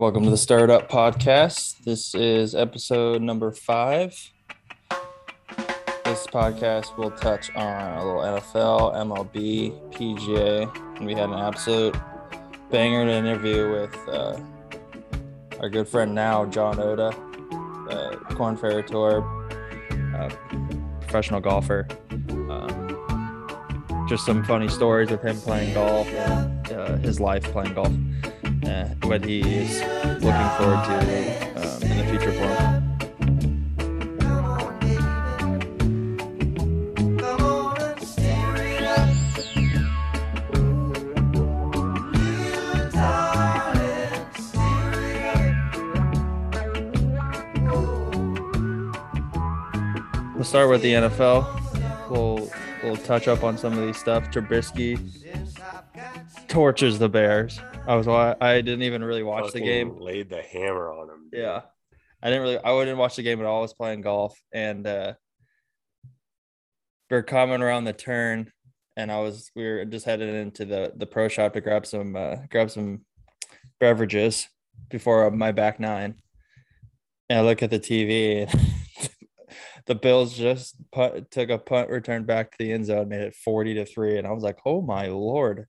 Welcome to the Startup Podcast. This is episode number five. This podcast will touch on a little NFL, MLB, PGA, and we had an absolute banger to interview with uh, our good friend now, John Oda, uh, Korn Ferry Tour, uh, professional golfer. Um, just some funny stories of him playing golf and uh, his life playing golf uh, what he is looking forward to um, in the future for him. We'll start with the NFL. We'll we'll touch up on some of these stuff. Trubisky torches the Bears. I was I didn't even really watch the game. Laid the hammer on him. dude. Yeah. I didn't really I wouldn't watch the game at all. I was playing golf and uh we are coming around the turn and I was we were just headed into the the pro shop to grab some uh grab some beverages before my back nine. And I look at the TV and the Bills just put, took a punt return back to the end zone, made it 40 to 3. And I was like, oh my lord.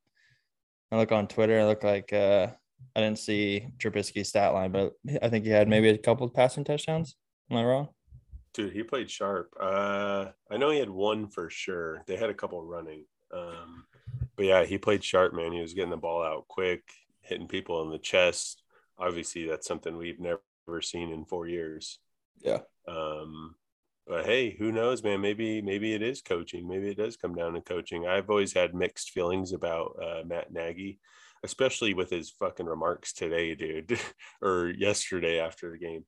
I look on Twitter, I look like uh I didn't see Trubisky's stat line, but I think he had maybe a couple of passing touchdowns. Am I wrong? Dude, he played sharp. Uh, I know he had one for sure. They had a couple running. Um, but yeah, he played sharp, man. He was getting the ball out quick, hitting people in the chest. Obviously, that's something we've never seen in four years. Yeah. Um, but hey, who knows, man? Maybe maybe it is coaching. Maybe it does come down to coaching. I've always had mixed feelings about uh, Matt Nagy, especially with his fucking remarks today, dude, or yesterday after the game.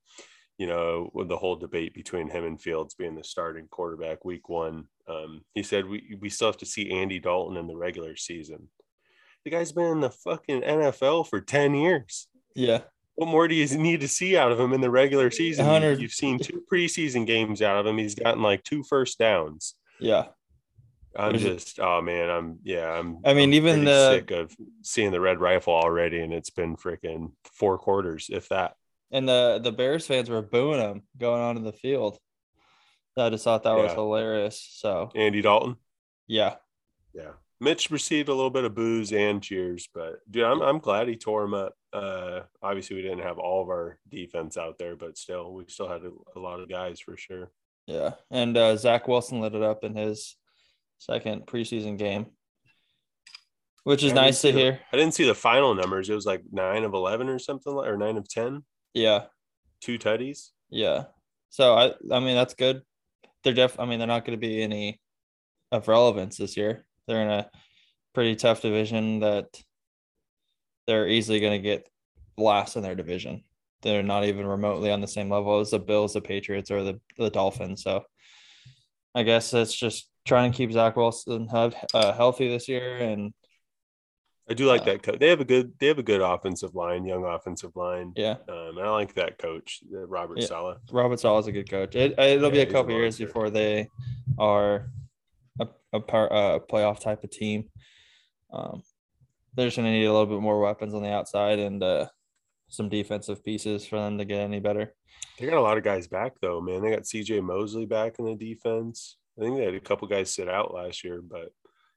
You know, with the whole debate between him and Fields being the starting quarterback week one. Um, he said we we still have to see Andy Dalton in the regular season. The guy's been in the fucking NFL for ten years Yeah. What more do you need to see out of him in the regular season? 100. You've seen two preseason games out of him. He's gotten like two first downs. Yeah. I'm There's- just, oh man, I'm, yeah, I'm. I mean, I'm even the- sick of seeing the red rifle already, and it's been freaking four quarters, if that. And the the Bears fans were booing him going onto the field. I just thought that was hilarious. So Andy Dalton, yeah. yeah. Mitch received a little bit of booze and cheers, but dude, I'm I'm glad he tore him up. Uh, obviously, we didn't have all of our defense out there, but still, we still had a, a lot of guys for sure. Yeah. And uh, Zach Wilson lit it up in his second preseason game, which is I nice to the- hear. I didn't see the final numbers. It was like nine of eleven or something, like, or nine of ten, Yeah. two tutties. Yeah. So I I mean that's good. They're def I mean they're not going to be any of relevance this year. They're in a pretty tough division that they're easily going to get last in their division. They're not even remotely on the same level as the Bills, the Patriots, or the the Dolphins. So I guess it's just trying to keep Zach Wilson uh, healthy this year and I do like Uh, that coach. They have a good, they have a good offensive line, young offensive line. yeah, Um, and I like that coach, uh, Robert Yeah. Saleh. Robert Saleh is a good coach. It, it'll be a he's a couple years monster. before they are a, a part a playoff type of team. Um, they're just gonna need a little bit more weapons on the outside and uh, some defensive pieces for them to get any better. They got a lot of guys back though, man. They got C.J. Mosley back in the defense. I think they had a couple guys sit out last year, but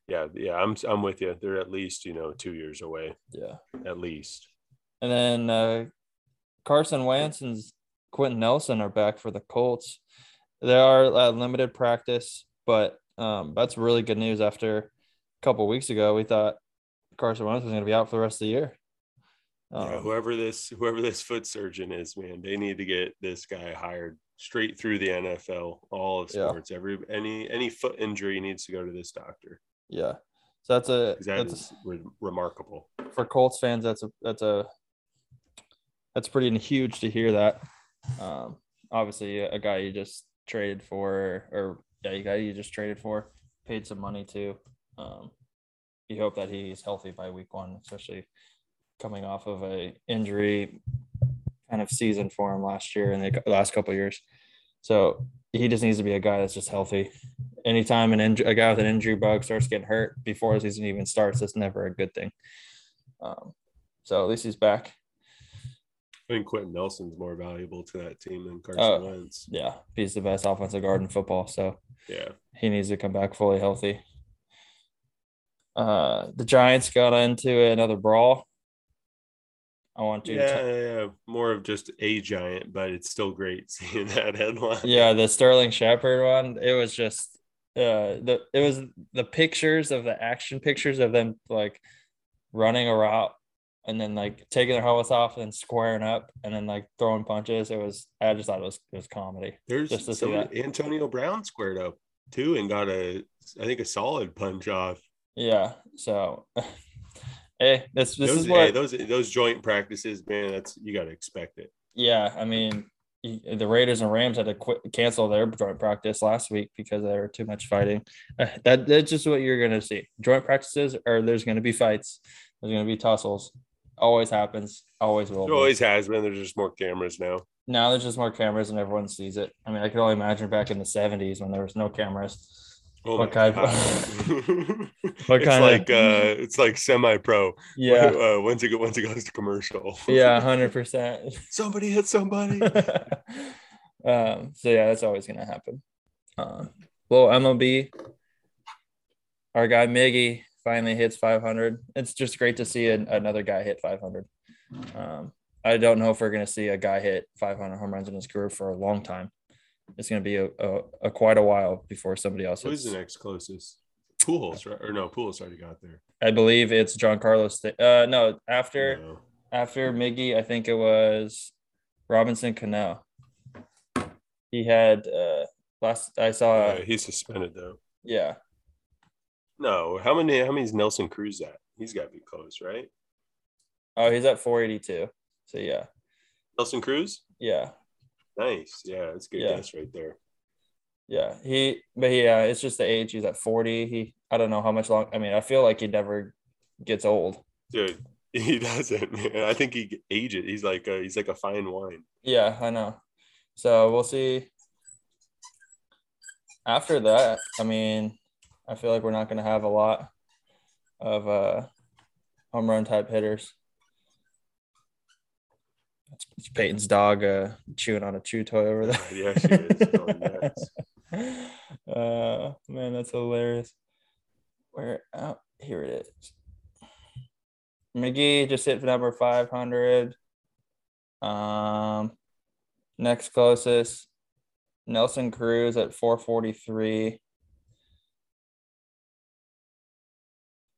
yeah, yeah, I'm I'm with you. They're at least you know two years away, Yeah, at least. and then uh, Carson Wentz and Quenton Nelson are back for the Colts. They are uh, limited practice, but um, that's really good news. After a couple weeks ago, we thought Carson Wentz is going to be out for the rest of the year. Yeah, Um, whoever this whoever this foot surgeon is, man, they need to get this guy hired straight through the NFL, all of Yeah. sports. Every any any foot injury needs to go to this doctor. Yeah. So that's a That that's re- remarkable. for Colts fans. That's a that's a that's pretty huge to hear that. Um, obviously, a guy you just traded for, or yeah, a guy you just traded for, paid some money to. Um, you hope that he's healthy by week one, especially coming off of a injury kind of season for him last year and the last couple of years. So he just needs to be a guy that's just healthy. Anytime an inj- a guy with an injury bug starts getting hurt before the season even starts, that's never a good thing. Um, so at least he's back. I think Quenton Nelson's more valuable to that team than Carson Oh. Wentz. Yeah, he's the best offensive guard in football, so Yeah. he needs to come back fully healthy. Uh, the Giants got into another brawl. I want you to. Yeah, t- yeah, yeah. More of just a giant, but it's still great seeing that headline. yeah, the Sterling Shepard one. It was just uh the it was the pictures of the action pictures of them like running a route and then like taking their helmets off and then squaring up and then like throwing punches. It was I just thought it was it was comedy. There's Just to see somebody, Antonio Brown squared up too and got a, I think, a solid punch off. Yeah. So hey, this this those, is what hey, those those joint practices, man. That's you got to expect it. Yeah, I mean, the Raiders and Rams had to quit, cancel their joint practice last week because there were too much fighting. Uh, That that's just what you're gonna see. Joint practices, or there's gonna be fights. There's gonna be tussles. Always happens. Always will. It always has been. There's just more cameras now. Now there's just more cameras and everyone sees it. I mean, I can only imagine back in the '70s when there was no cameras. Oh kind- What it's kind of- like uh, it's like semi-pro. Yeah, Uh, once it once it goes to commercial. yeah, hundred percent. Somebody hit somebody. um, so yeah, that's always gonna happen. Um, well, MLB, our guy Miggy finally hits 500. It's just great to see an, another guy hit 500. Um, I don't know if we're gonna see a guy hit 500 home runs in his career for a long time. It's gonna be a, a, a quite a while before somebody else Who's hits. the next closest? Pujols, right? Or no, Pujols already got there. I believe it's Giancarlo. Th- uh, no, after No. after Miggy, I think it was Robinson Cano. He had uh last I saw Uh, he's suspended though. yeah. No, how many? How many's Nelson Cruz at? He's got to be close, right? Oh, he's at 482. So yeah. Nelson Cruz. Yeah. Nice. Yeah, that's a good Yeah. guess right there. Yeah. He but yeah, it's just the age. He's at 40. He I don't know how much long I mean, I feel like he never gets old. Dude, he doesn't. Man. I think he ages. He's like a, he's like a fine wine. Yeah, I know. So we'll see. After that, I mean, I feel like we're not going to have a lot of uh, home run type hitters. It's, Peyton's dog uh, chewing on a chew toy over there. Yeah, she is. Going uh, man, that's hilarious. Where? Oh, here it is. Miggy just hit for number 500. Um, next closest, Nelson Cruz at 443.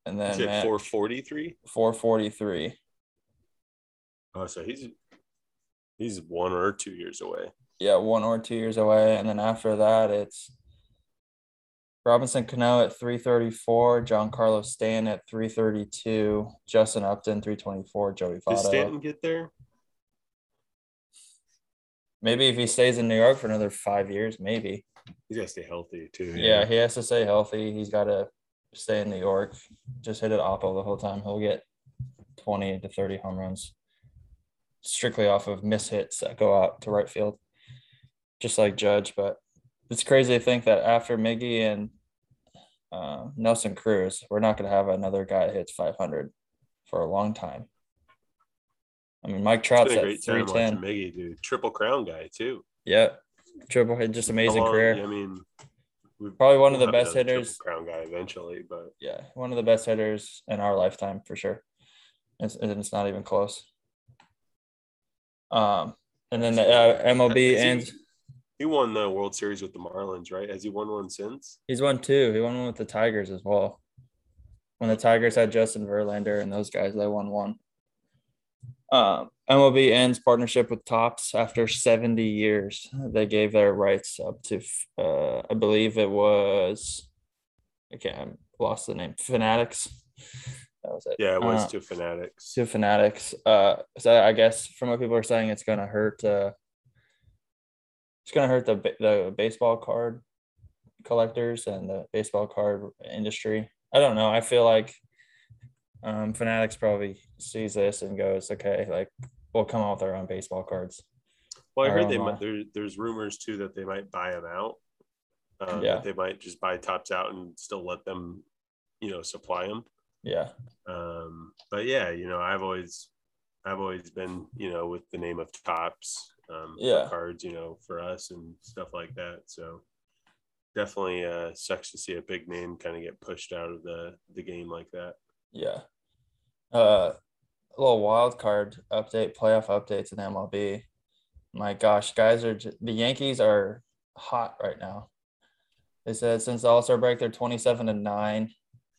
And then He's at Matt, 443. 443. Oh, so he's he's one or two years away. Yeah, one or two years away. And then after that, it's Robinson Cano at 334, Giancarlo Stan at 332, Justin Upton 324, Joey Did Votto. Stanton get there? Maybe if he stays in New York for another five years, maybe. He's got to stay healthy too. Yeah, he has to stay healthy. He's got to stay in New York. Just hit it oppo the whole time. He'll get 20 to 30 home runs strictly off of miss hits that go out to right field, just like Judge. But it's crazy to think that after Miggy and uh, Nelson Cruz, we're not going to have another guy that hits 500 for a long time. I mean, Mike Trout's at great time 310. Miggy, dude. Triple crown guy too. Yeah. Triple hit, just amazing long- career. I mean, Probably one of the best hitters. Crown guy eventually, but yeah, one of the best hitters in our lifetime for sure. It's, and it's not even close. Um, and then the uh, MLB and he won the World Series with the Marlins, right? Has he won one since? he's won two. He won one with the Tigers as well. When the Tigers had Justin Verlander and those guys, they won one. Um, MLB ends partnership with Topps after 70 years. They gave their rights up to, uh, I believe it was, okay, I lost the name, Fanatics. That was it. Yeah, it was Uh, to Fanatics. to fanatics. Uh, so I guess from what people are saying, it's gonna hurt. Uh, it's gonna hurt the the baseball card collectors and the baseball card industry. I don't know. I feel like um, fanatics probably sees this and goes, okay, like we'll come out with our own baseball cards. Well, I I heard they might. There, there's rumors too that they might buy them out. Um, Yeah. That they might just buy Topps out and still let them, you know, supply them. Yeah, Um, but yeah, you know, I've always, I've always been, you know, with the name of Topps, um, Yeah. cards, you know, for us and stuff like that. So definitely uh, sucks to see a big name kind of get pushed out of the the game like that. Yeah. Uh, a little wild card update, playoff updates in MLB. My gosh, guys are the Yankees are hot right now. They said since the All Star break, they're twenty-seven and nine.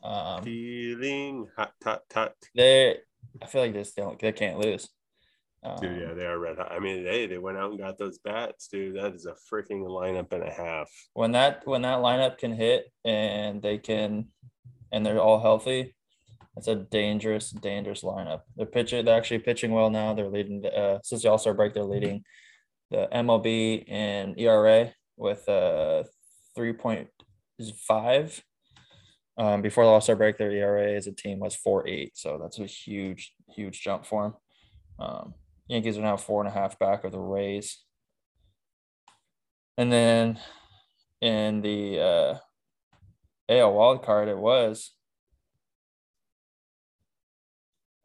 Um, Feeling hot, hot, hot. they, I feel like they still they can't lose. Um, Dude, yeah, they are red hot. I mean, hey, they went out and got those bats, dude. That is a freaking lineup and a half. When that when that lineup can hit and they can, and they're all healthy, it's a dangerous, dangerous lineup. They're pitching. They're actually pitching well now. They're leading. the, Uh, since the All Star break, they're leading the MLB and ERA with uh three point five. Um, before the All Star break, their ERA as a team was four eight. So that's a huge, huge jump for them. Um, Yankees are now four and a half back of the Rays. And then in the uh, AL wild card, it was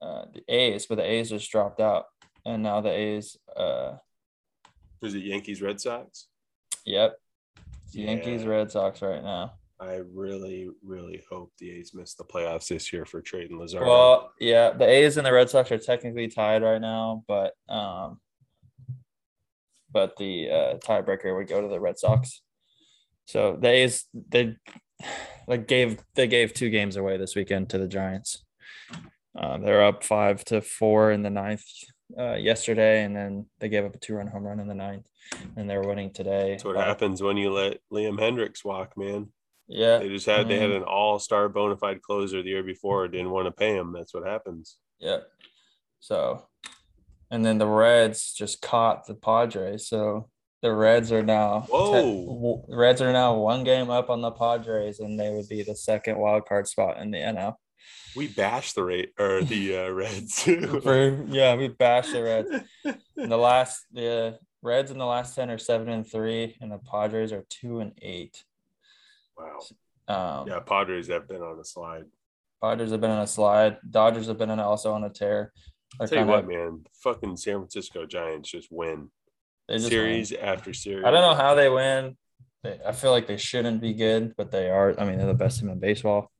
uh, the A's, but the A's just dropped out, and now the A's, uh, Was it Yankees Red Sox? yep, the Yankees Red Sox right now. I really, really hope the A's miss the playoffs this year for trading Lazard. Well, yeah, the A's and the Red Sox are technically tied right now, but um, but the uh, tiebreaker would go to the Red Sox. So the A's they like gave they gave two games away this weekend to the Giants. Um, they're up five to four in the ninth uh, yesterday, and then they gave up a two run home run in the ninth, and they're winning today. That's what Uh, happens when you let Liam Hendriks walk, man. Yeah, They just had they had Mm. an all-star bona fide closer the year before, didn't want to pay him. That's what happens. Yeah. So, and then the Reds just caught the Padres. So the Reds are now Whoa. Reds are now one game up on the Padres, and they would be the second wild card spot in the NL. We bash the rate or the uh, Reds. For yeah, we bash the Reds. In the last the Reds in the last ten are seven and three, and the Padres are two and eight. Wow. Um, Yeah, Padres have been on a slide. Padres have been on a slide. Dodgers have been on also on a tear. I'll tell you what, man, fucking San Francisco Giants just win they just win. series after series. I don't know how they win. They, I feel like they shouldn't be good, but they are. I mean, they're the best team in baseball.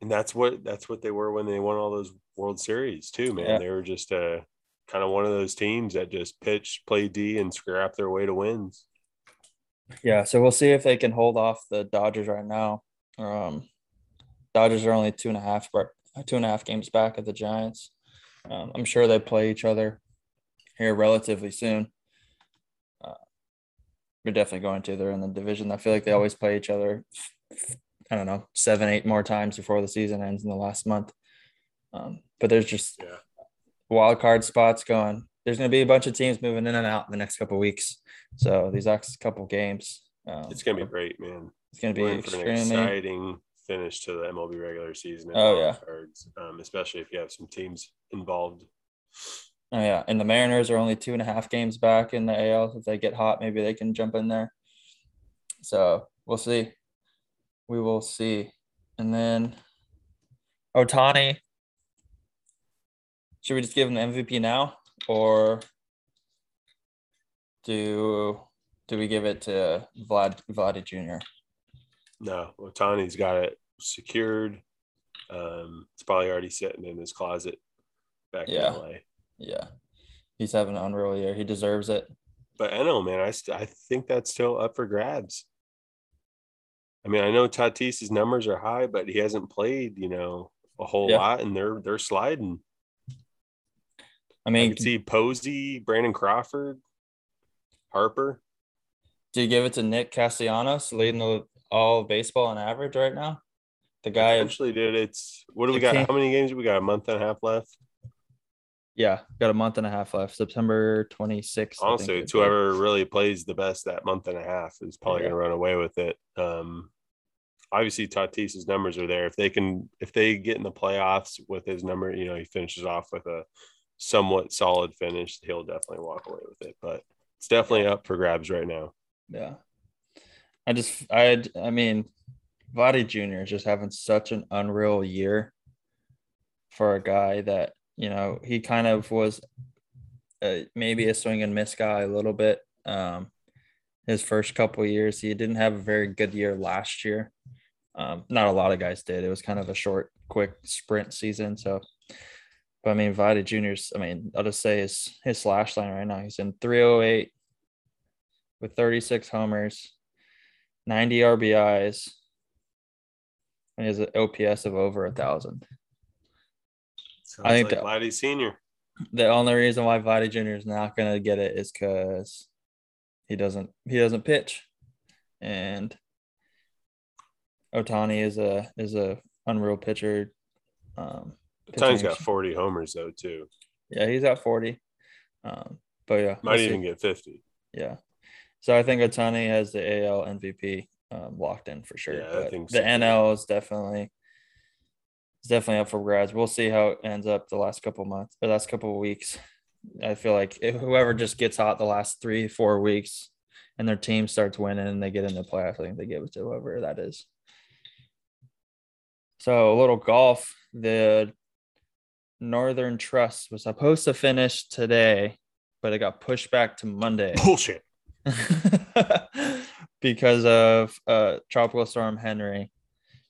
and that's what that's what they were when they won all those World Series too, man. Yeah. They were just uh kind of one of those teams that just pitch, play D, and scrap their way to wins. Yeah, so we'll see if they can hold off the Dodgers right now. Um, Dodgers are only two and a half, two and a half games back of the Giants. Um, I'm sure they play each other here relatively soon. Uh, we're definitely going to. They're in the division. I feel like they always play each other. I don't know, seven, eight more times before the season ends in the last month. Um, but there's just Yeah. wild card spots going. There's going to be a bunch of teams moving in and out in the next couple weeks. So these next couple games, um, It's gonna be great, man. it's going to be extremely. exciting finish to the MLB regular season. Oh, yeah. cards, um, especially if you have some teams involved. Oh yeah, and the Mariners are only two and a half games back in the AL. If they get hot, maybe they can jump in there. So we'll see. We will see. And then Ohtani. Should we just give him the MVP now, or do do we give it to Vlad Vlad Jr.? No, Ohtani's got it secured. Um, it's probably already sitting in his closet back Yeah. in LA. Yeah, he's having an unreal year. He deserves it. But I know, man, I st- I think that's still up for grabs. I mean, I know Tatis's numbers are high, but he hasn't played, you know, a whole Yeah. lot, and they're they're sliding. I I mean, could see Posey, Brandon Crawford, Harper. Do you give it to Nick Castellanos leading the all of baseball on average right now? The guy, actually did it's what do we got? How many games? We got a month and a half left. yeah, got a month and a half left. September 26th. I think Honestly, it's whoever really plays the best that month and a half is probably Yeah. going to run away with it. Um, obviously, Tatis's numbers are there. If they can, if they get in the playoffs with his number, you know, he finishes off with a somewhat solid finish, he'll definitely walk away with it. But it's definitely up for grabs right now. Yeah. I just, I, I mean, Vladdy Jr. is just having such an unreal year for a guy that, you know, he kind of was uh, maybe a swing and miss guy a little bit. Um, his first couple years, he didn't have a very good year last year. Um, not a lot of guys did. It was kind of a short, quick sprint season. So, but I mean, Vladdy Jr.'s, I mean, I'll just say his his slash line right now. He's in 308 with 36 homers, 90 RBIs, and he has an OPS of over a thousand. Sounds I think like Vladdy Senior. The only reason why Vladdy Jr. is not going to get it is because he doesn't he doesn't pitch, and Ohtani is a is a unreal pitcher. Um, Ohtani's got forty homers though too. Yeah, he's at forty. Um, but yeah, might we'll even see. get fifty. Yeah, so I think Ohtani has the AL MVP um, locked in for sure. Yeah, I think so. the NL is definitely is definitely up for grabs. We'll see how it ends up the last couple months, the last couple of weeks. I feel like if whoever just gets hot the last three, four weeks and their team starts winning and they get in the playoffs, I think they give it to whoever that is. So a little golf. The Northern Trust was supposed to finish today, but it got pushed back to Monday. Bullshit. because of uh tropical storm Henri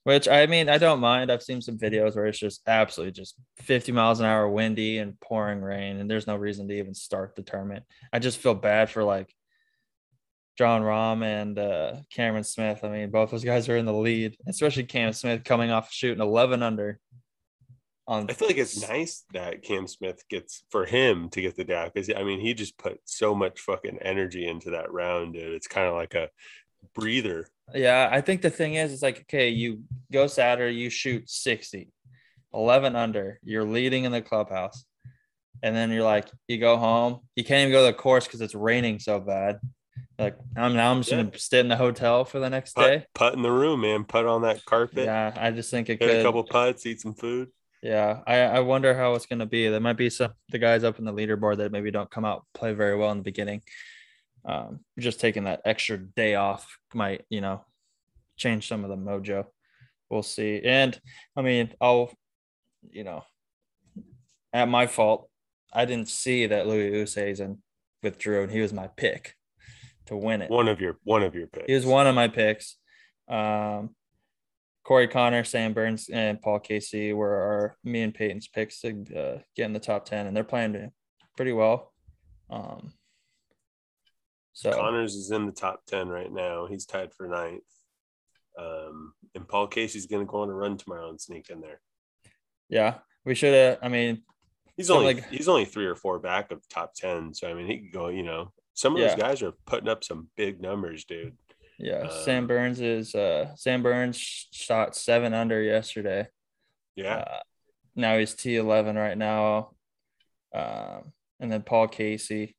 which I mean, I don't mind. I've seen some videos where it's just absolutely just 50 miles an hour, windy and pouring rain, and there's no reason to even start the tournament. I just feel bad for like Jon Rahm and uh, Cameron Smith. I mean, both those guys are in the lead, especially Cam Smith coming off shooting 11 under. On I feel like it's nice that Cam Smith gets for him to get the dab because I mean he just put so much fucking energy into that round, dude. It's kind of like a breather yeah, I think the thing is, it's like, okay, you go Saturday, you shoot 60, 11 under, you're leading in the clubhouse. And then you're like, you go home, you can't even go to the course because it's raining so bad. Like, I'm now I'm just yeah. gonna stay in the hotel for the next putt, day. Putt in the room, man. Putt on that carpet. Yeah, I just think it Hit could. a couple putts, eat some food. Yeah, I, I wonder how it's gonna be. There might be some the guys up in the leaderboard that maybe don't come out play very well in the beginning um, just taking that extra day off might, you know, change some of the mojo. We'll see. And I mean, I'll, you know, at my fault, I didn't see that Louis Oosthuizen withdrew, and he was my pick to win it. One of your one of your picks. He was one of my picks. Um, Corey Connor, Sam Burns, and Paul Casey were our me and Peyton's picks to uh, get in the top ten, and they're playing pretty well. Um, so Conners is in the top 10 right now. He's tied for ninth. Um, and Paul Casey's going to go on a run tomorrow and sneak in there. Yeah, we should have. I mean, he's only like, he's only three or four back of top 10. So, I mean, he could go, you know, some of yeah. those guys are putting up some big numbers, dude. Yeah. Um, Sam Burns is, uh, Sam Burns shot seven under yesterday. Yeah. Uh, now he's T11 right now. Um, and then Paul Casey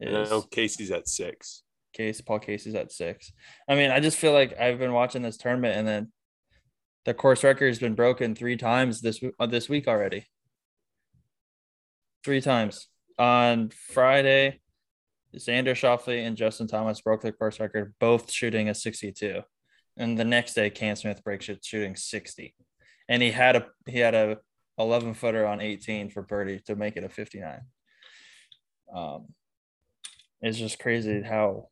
is I Casey's at six. Case Paul Casey's at six. I mean, I just feel like I've been watching this tournament, and then the course record has been broken three times this uh, this week already. Three times on Friday, Xander Schauffele and Justin Thomas broke the course record, both shooting a 62. And the next day, Cam Smith breaks it shooting 60. And he had a he had a 11 footer on 18 for birdie to make it a 59. Um, it's just crazy how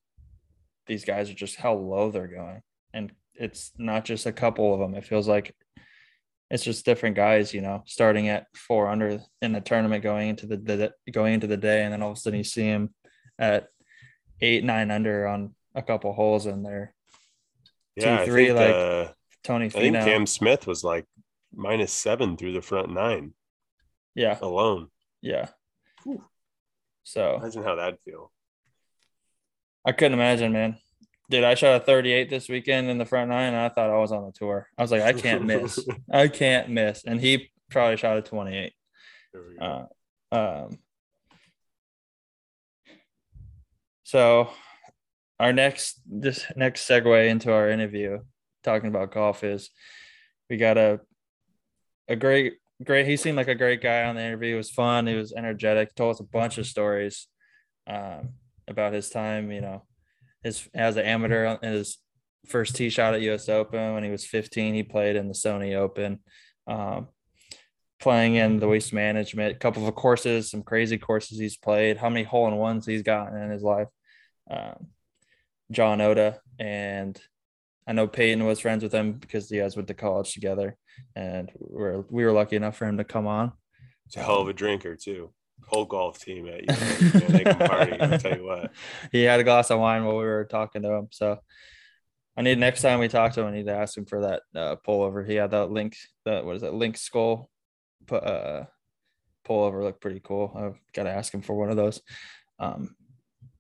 these guys are just how low they're going. And it's not just a couple of them. It feels like it's just different guys, you know, starting at four under in the tournament going into the, the going into the day, and then all of a sudden you see him at eight, nine under on a couple holes in there. Yeah, two, three, think, like uh, Tony. Finau. I think Cam Smith was like minus seven through the front nine. Yeah, alone. Yeah. Whew. So imagine how that'd feel. I couldn't imagine, man. Dude, I shot a 38 this weekend in the front nine, and I thought I was on the tour. I was like, I can't miss. I can't miss. And he probably shot a 28. Uh, um, so our next this next segue into our interview talking about golf is we got a a great great he seemed like a great guy on the interview it was fun he was energetic told us a bunch of stories um, about his time, you know, his as an amateur his first tee shot at US Open when he was 15. He played in the Sony Open. Um, playing in the waste management, a couple of courses, some crazy courses he's played, how many hole in ones he's gotten in his life. Um, John Oda and I know Peyton was friends with him because you guys went to college together, and we are we were lucky enough for him to come on. He's a hell of a drinker too. Whole golf team at you, man, they can party. I'll tell you what. He had a glass of wine while we were talking to him, so I need next time we talk to him, I need to ask him for that uh, pullover. He had that link, that what is it, link skull, put uh, pullover looked pretty cool. I've got to ask him for one of those. Um,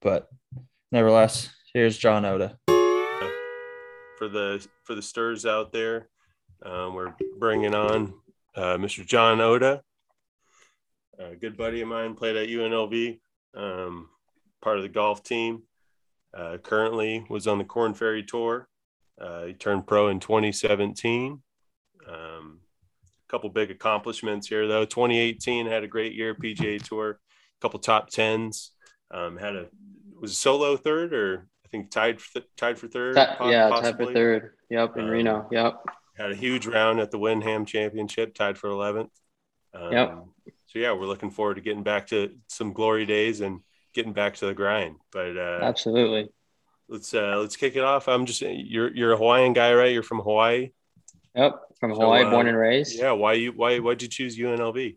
but nevertheless, here's John Oda for the for the stirs out there. Um, we're bringing on uh, Mr. John Oda, a good buddy of mine, played at UNLV, um, part of the golf team. Uh, currently was on the Korn Ferry Tour. Uh, he turned pro in 2017. Um, couple big accomplishments here though. 2018 had a great year PGA Tour. A couple top tens. Um, had a was a solo third or I think tied for, tied for third. yeah, possibly. tied for third. Yep, in um, Reno. Yep. Had a huge round at the Wyndham Championship, tied for 11th. Um, yep. So yeah, we're looking forward to getting back to some glory days and getting back to the grind. But uh, absolutely. Let's uh, let's kick it off. I'm just you're you're a Hawaiian guy, right? You're from Hawaii. Yep, from Hawaii, so, uh, born and raised. Yeah, why you why why'd you choose UNLV?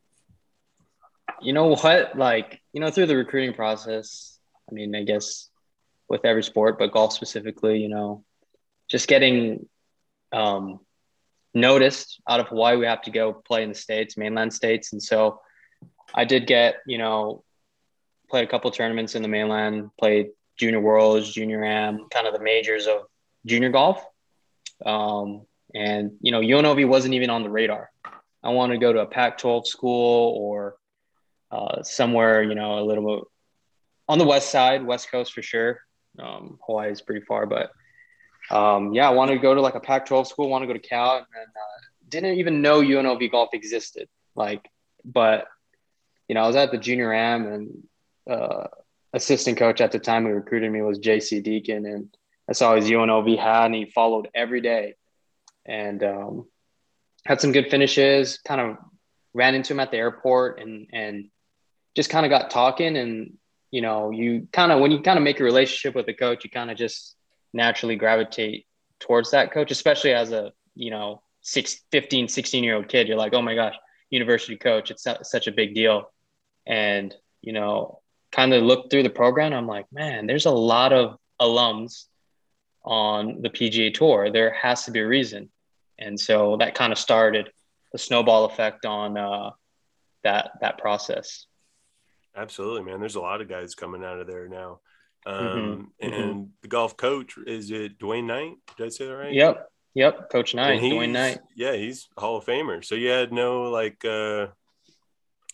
You know what? Like you know, through the recruiting process. I mean, I guess with every sport, but golf specifically, you know, just getting um, noticed out of Hawaii, we have to go play in the States, mainland states. And so I did get, you know, played a couple tournaments in the mainland, played junior worlds, junior am, kind of the majors of junior golf. Um, and, you know, UNLV wasn't even on the radar. I wanted to go to a Pac 12 school or uh, somewhere, you know, a little bit on the west side, west coast for sure. Um, Hawaii is pretty far, but um, yeah, I wanted to go to like a Pac-12 school. Want to go to Cal, and uh, didn't even know UNLV golf existed. Like, but you know, I was at the junior am, and uh, assistant coach at the time who recruited me was J.C. Deacon, and I saw his UNLV hat, and he followed every day, and um, had some good finishes. Kind of ran into him at the airport, and and just kind of got talking, and you know, you kind of when you kind of make a relationship with a coach, you kind of just naturally gravitate towards that coach, especially as a, you know, six, 15, 16 year old kid. You're like, oh my gosh, university coach, it's such a big deal. And, you know, kind of look through the program. I'm like, man, there's a lot of alums on the PGA Tour. There has to be a reason. And so that kind of started the snowball effect on uh, that that process. Absolutely, man. There's a lot of guys coming out of there now. Mm-hmm. Um, mm-hmm. And mm-hmm. the golf coach is it Dwaine Knight? Did I say that right? Yep. Yep. Coach Knight, Dwaine Knight. Yeah, he's Hall of Famer. So you had no like, uh,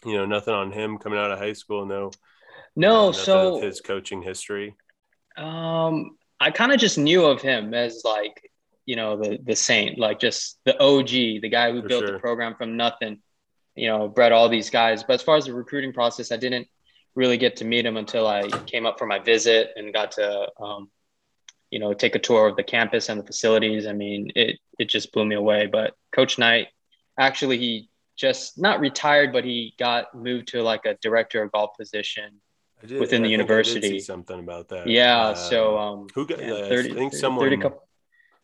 you know, nothing on him coming out of high school. No. No. Uh, so his coaching history. Um, I kind of just knew of him as like, you know, the the saint, like just the OG, the guy who For built sure. the program from nothing you know, bred all these guys. But as far as the recruiting process, I didn't really get to meet him until I came up for my visit and got to, um, you know, take a tour of the campus and the facilities. I mean, it it just blew me away. But Coach Knight, actually, he just not retired, but he got moved to like a director of golf position did, within the university. something about that. Yeah. Uh, so um, who got? Yeah, 30, I think someone. 30 couple,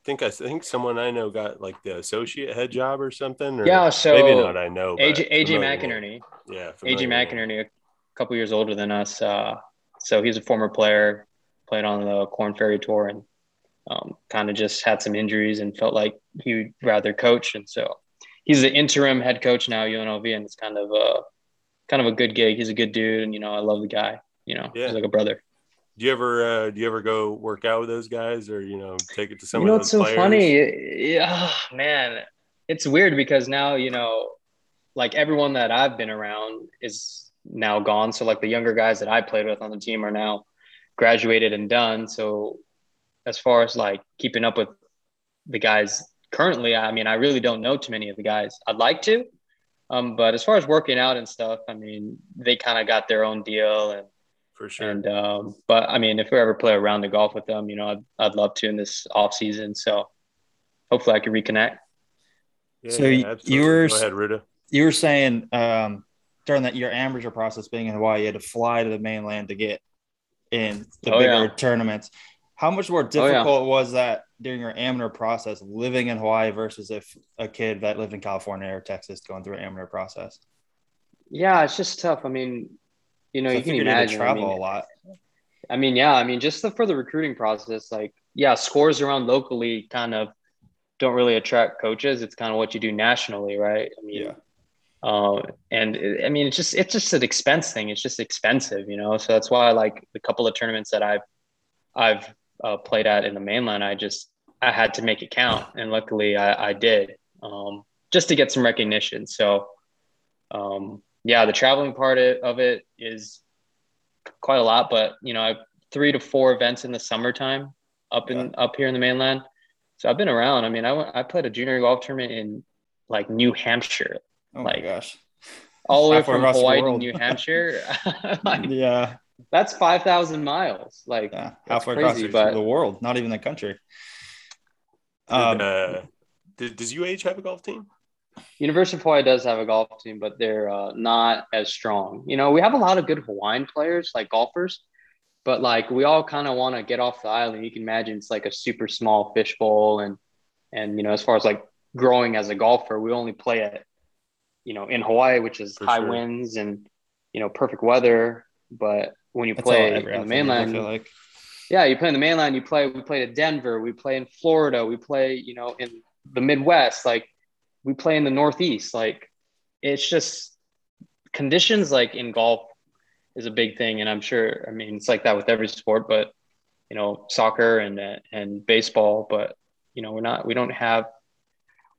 think I think someone I know got like the associate head job or something. Or yeah, so maybe not. I know AJ, AJ McInerney. Yeah, AJ McInerney, a couple years older than us. Uh, so he's a former player, played on the Korn Ferry Tour, and um, kind of just had some injuries and felt like he'd rather coach. And so he's the interim head coach now, UNLV, and it's kind of a kind of a good gig. He's a good dude, and you know I love the guy. You know, yeah. he's like a brother do you ever uh, do you ever go work out with those guys or you know take it to some you know of those so funny? Yeah man it's weird because now you know like everyone that i've been around is now gone. So like the younger guys that i played with on the team are now graduated and done. So as far as like keeping up with the guys currently i mean i really don't know too many of the guys. I'd like to um, but as far as working out and stuff i mean they kind of got their own deal and for sure. And um, but I mean, if we ever play a round of golf with them, you know, I'd, I'd love to in this off season. So hopefully, I can reconnect. Yeah, so yeah, you were Go ahead, Ruda. you were saying um, during that your amateur process being in Hawaii, you had to fly to the mainland to get in the Oh, bigger yeah. tournaments. How much more Oh, yeah. difficult was that during your amateur process living in Hawaii versus if a kid that lived in California or Texas going through an amateur process? Yeah, it's just tough. I mean, you know, So you can figured you to imagine. I travel mean, a lot. I mean, yeah, I mean, just the, for the recruiting process, like, yeah, scores around locally kind of don't really attract coaches. It's kind of what you do nationally, right? I mean, Yeah. uh, and it- I mean, it's just it's just an expense thing. It's just expensive, you know. So that's why, like, the couple of tournaments that I've I've uh, played at in the mainland, I just I had to make it count, and luckily I, I did, um, just to get some recognition. So, um, yeah, the traveling part of of it is quite a lot, but you know, I have three to four events in the summertime up in up here in the mainland. So I've been around. I mean, I went, I played a junior golf tournament in like New Hampshire, Oh like- my gosh. all the way from Hawaii to. New Hampshire. like, Yeah. that's five thousand miles. Like Yeah. that's Halfway across crazy, the, but the world, not even the country. Did, Um, uh, did, does UH have a golf team? University of Hawaii does have a golf team, but they're uh, not as strong. You know, we have a lot of good Hawaiian players, like golfers, but like we all kind of want to get off the island. You can imagine it's like a super small fishbowl, and and you know, as far as like growing as a golfer, we only play it, you know in Hawaii, which is For high sure. winds and you know perfect weather. But when you that's play in the mainland, I feel like. yeah, you play in the mainland. You play. We played at Denver. We play in Florida. We play, you know, in the Midwest. Like we play in the Northeast. Like it's just conditions. Like in golf, is a big thing, and I'm sure. I mean, it's like that with every sport, but you know, soccer and uh, and baseball. But you know, we're not. We don't have.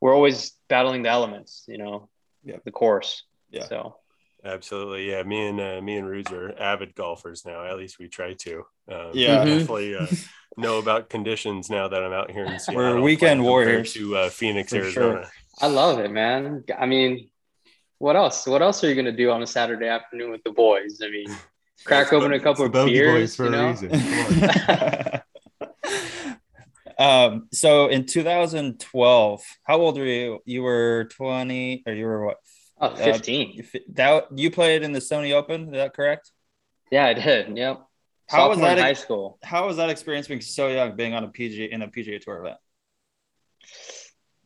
We're always battling the elements. You know, Yeah. the course. Yeah. So Absolutely, yeah. Me and uh, me and Rudes are avid golfers now. At least we try to. Um, Yeah. Hopefully, uh, know about conditions now that I'm out here in Seattle. weekend playing compared warriors. to uh, Phoenix, For Arizona. I love it, man. I mean, what else? What else are you gonna do on a Saturday afternoon with the boys? I mean, crack open a couple of the Bogey beers, Boys for you a reason. Um, so in 2012, how old were you? You were 20 or you were what? Oh, Uh, 15. You That you played in the Sony Open, is that correct? yeah, I did. Yep. How was Sophomore in that high school? How was that experience being so young, being on a PG in a PGA Tour event?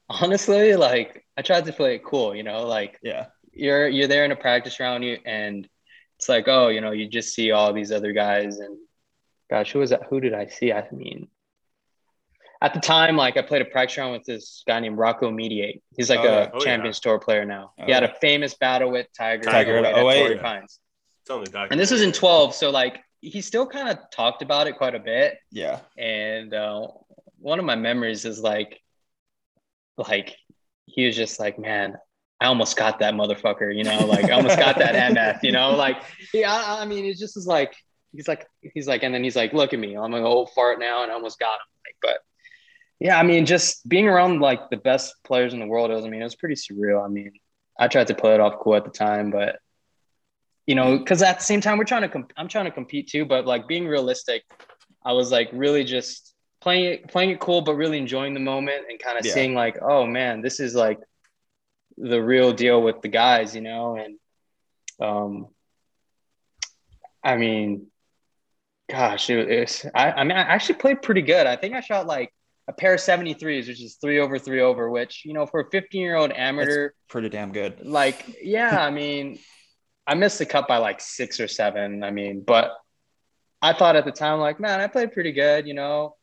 Honestly, like I tried to play it cool, you know, like Yeah, you're you're there in a practice round you and it's like, oh, you know, you just see all these other guys and gosh, who was that? Who did I see? I mean, at the time, like I played a practice round with this guy named Rocco Mediate. He's like Oh, a yeah. Oh, yeah. Champions Tour player now. Oh, he had a famous battle with Tiger. Tiger at at 08, Torrey yeah. Pines. It's on the. And this was in 12, so like he still kind of talked about it quite a bit. yeah. And uh, one of my memories is like, like he was just like, man, I almost got that motherfucker, you know, like I almost got that MF, you know, like yeah, I, mean, it just was like he's like he's like, and then he's like, look at me, I'm an old fart now, and I almost got him, like, but yeah, I mean, just being around like the best players in the world, was, I mean, it was pretty surreal. I mean, I tried to play it off cool at the time, but you know, because at the same time, we're trying to, comp- I'm trying to compete too, but like being realistic, I was like really just playing it, playing it cool, but really enjoying the moment and kind of Yeah. seeing like, oh man, this is like the real deal with the guys, you know, and um, I mean, gosh, it, it's I, I mean, I actually played pretty good. I think I shot like a pair of 73s, which is three over, three over, which you know, for a 15 year old amateur, Pretty damn good. like yeah i mean i missed the cut by like six or seven i mean but i thought at the time like man i played pretty good you know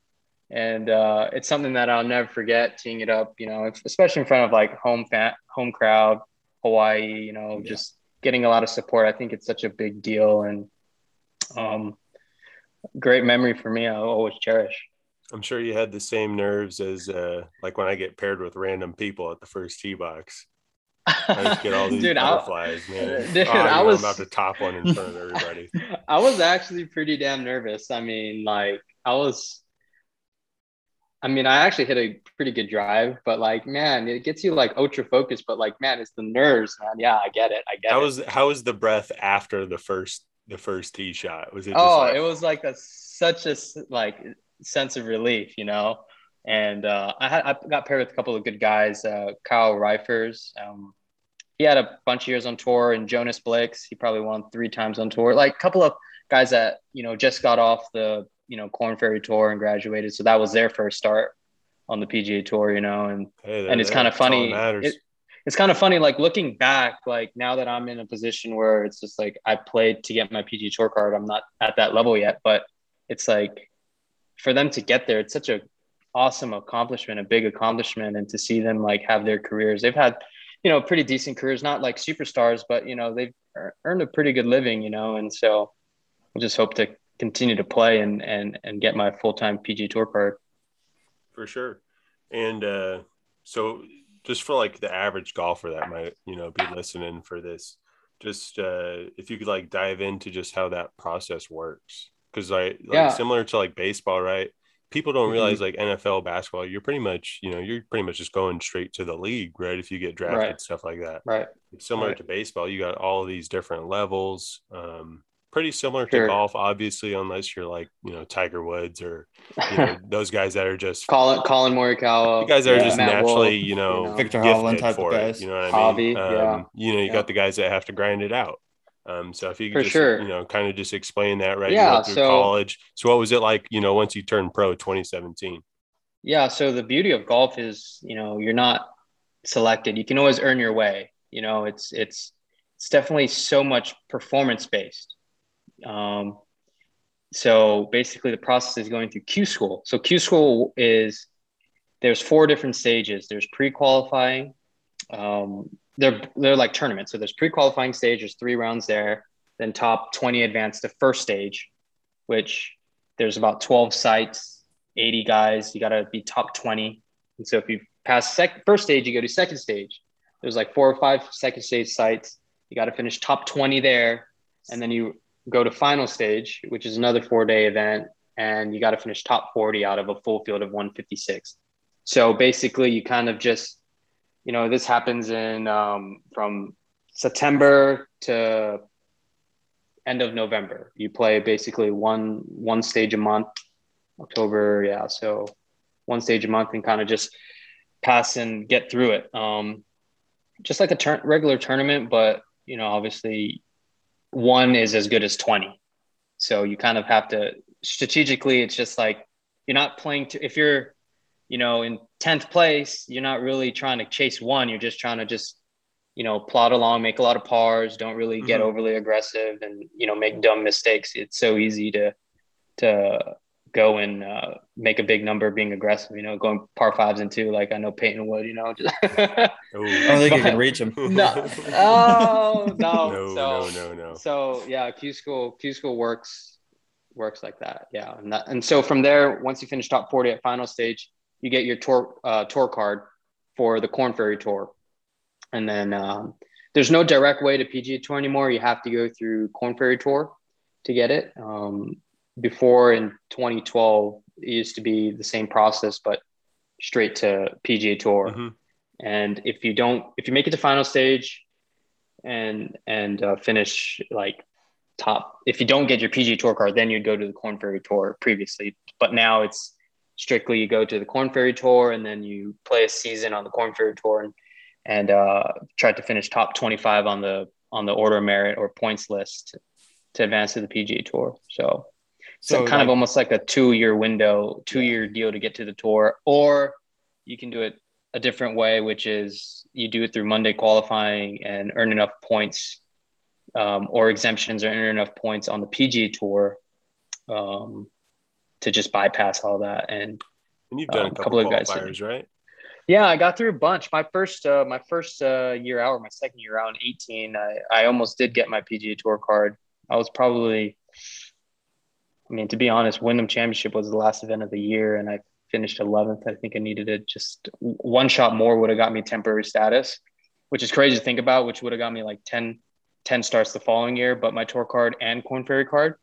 and uh, it's something that i'll never forget teeing it up you know especially in front of like home fan home crowd hawaii you know Yeah. just getting a lot of support i think it's such a big deal and um great memory for me i'll always cherish I'm sure you had the same nerves as uh, like when I get paired with random people at the first tee box. I just get all these Dude, I- butterflies, man. Dude, Oh, I was- about to top one in front of everybody. I was actually pretty damn nervous. I mean, like I was I mean, I actually hit a pretty good drive, but like, man, it gets you like ultra focused, but like, man, it's the nerves, man. Yeah, I get it. I get How it. was how was the breath after the first the first tee shot? Was it just oh, like, it was like a such a like sense of relief, you know. And uh, I had I got paired with a couple of good guys, uh, Kyle Reifers. Um, he had a bunch of years on tour, and Jonas Blixt, he probably won three times on tour. Like a couple of guys that you know just got off the you know Korn Ferry Tour and graduated, so that was their first start on the PGA Tour, you know, and Hey, and it's kind of that's all that funny. It, it's kind of funny, like looking back, like now that I'm in a position where it's just like I played to get my PGA Tour card. I'm not at that level yet, but it's like for them to get there, it's such a awesome accomplishment, a big accomplishment, and to see them like have their careers. They've had, you know, pretty decent careers, not like superstars, but you know they've earned a pretty good living, you know, and so I just hope to continue to play and and and get my full time PG Tour card. for sure. And uh, so, just for like the average golfer that might you know be listening for this, just uh, if you could like dive into just how that process works, because I like Yeah. similar to like baseball, right? People don't Mhm. realize like NFL basketball, you're pretty much you know you're pretty much just going straight to the league, right? If you get drafted, Right. stuff like that. Right. It's similar Right. to baseball. You got all of these different levels. Um, pretty similar Sure. to golf, obviously, unless you're like you know Tiger Woods or you know those guys that are just Collin Collin Morikawa. you guys are yeah, just Matt naturally, Wolff, you know, you know. Victor gifted Hovland type of for guys. It, you know what I mean? Javi, yeah. Um, you know, you Yeah. got the guys that have to grind it out. Um, so if you could For just, sure. you know, kind of just explain that, right? you Yeah, through so- college. So what was it like, you know, once you turned pro 2017? Yeah. So the beauty of golf is, you know, you're not selected. You can always earn your way. You know, it's it's it's definitely so much performance based. Um, so basically, the process is going through Q school. So Q school is there's four different stages. There's pre-qualifying. Um, they're they're like tournaments. So there's pre-qualifying stage. There's three rounds there. Then top 20 advance to first stage, which there's about 12 sites, 80 guys. You got to be top 20. And so if you pass sec- first stage, you go to second stage. There's like four or five second stage sites. You got to finish top 20 there. And then you go to final stage, which is another four day event. And you got to finish top 40 out of a full field of 156. So basically, you kind of just, you know, this happens in um, from September to end of November. You play basically one one stage a month. October, yeah. So one stage a month and kind of just pass and get through it. Um, just like a turn regular tournament, but you know, obviously one is as good as 20. So you kind of have to strategically, it's just like you're not playing to if you're, you know, in 10th place, you're not really trying to chase one. You're just trying to just, you know, plod along, make a lot of pars, don't really get Mhm. overly aggressive and, you know, make dumb mistakes. It's so easy to to go and uh, make a big number being aggressive, you know, going par fives and two, like I know Peyton would, you know, just Oh, I don't think you can reach him. no, oh no, no, so, no, no, no. so yeah, Q school, Q school works works like that, yeah, and that, and so from there, once you finish top forty at final stage, you get your tour uh, tour card for the Korn Ferry Tour, and then um, there's no direct way to PGA Tour anymore. You have to go through Korn Ferry Tour to get it. Um, before in 2012, it used to be the same process, but straight to PGA Tour. Mhm. And if you don't, if you make it to final stage, and and uh, finish like top, if you don't get your PGA Tour card, then you'd go to the Korn Ferry Tour previously. But now it's strictly you go to the Korn Ferry Tour and then you play a season on the Korn Ferry Tour and and uh, try to finish top 25 on the on the order of merit or points list to advance to the PGA Tour. So so So, kind of almost like a two year window, two year deal to get to the tour, or you can do it a different way, which is you do it through Monday qualifying and earn enough points, um, or exemptions or earn enough points on the PGA Tour um, to just bypass all that. And And you've done Um, a couple, couple of guys right? yeah, I got through a bunch. My first, uh, my first uh, year out, or my second year out in 18, I, I almost did get my PGA Tour card. I was probably, I mean, to be honest, Wyndham Championship was the last event of the year, and I finished 11th. I think I needed it just one shot more would have got me temporary status, which is crazy to think about, which would have got me like 10, 10 starts the following year, but my tour card and Korn Ferry card.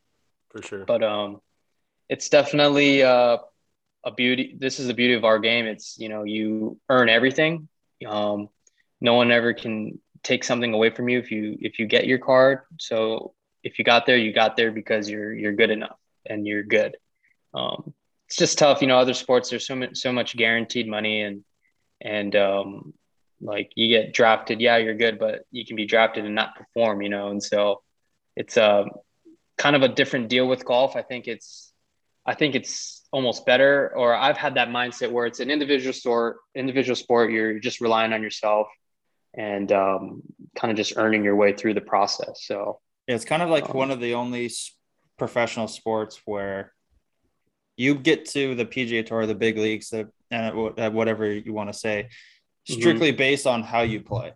For sure. but um it's definitely uh, a beauty this is the beauty of our game. It's you know you earn everything. Um no one ever can take something away from you if you if you get your card. So if you got there you got there because you're you're good enough and you're good um it's just tough you know other sports there's so much so much guaranteed money and and um like you get drafted, yeah, you're good, but you can be drafted and not perform, you know. And so it's a um, kind of a different deal with golf. I think it's I think it's almost better. Or I've had that mindset where it's an individual sport, individual sport. You're just relying on yourself and um, kind of just earning your way through the process. So yeah, it's kind of like um, one of the only professional sports where you get to the PGA Tour, the big leagues, the and whatever you want to say, mm-hmm. strictly mm-hmm. based on how you play.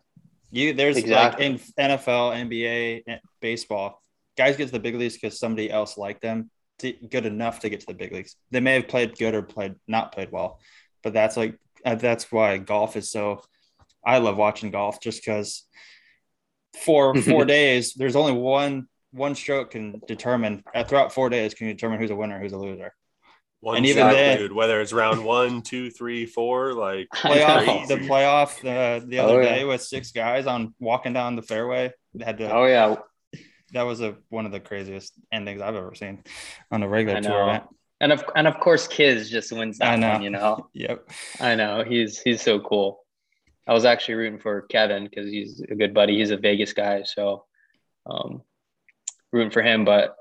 You there's exactly. like in NFL, NBA, baseball, guys get to the big leagues because somebody else liked them to, good enough to get to the big leagues. They may have played good or played not played well, but that's like uh, that's why golf is so. I love watching golf just because for four days there's only one one stroke can determine uh, throughout four days can you determine who's a winner who's a loser. One and even then, dude, whether it's round one, two, three, four, like playoff, the playoff the, the other oh, yeah. day with six guys on walking down the fairway. They had to. Oh yeah, that was a one of the craziest endings I've ever seen on a regular tour event. And of and of course, Kiz just wins that know. one. You know. yep. I know he's he's so cool. I was actually rooting for Kevin because he's a good buddy. He's a Vegas guy, so um, rooting for him. But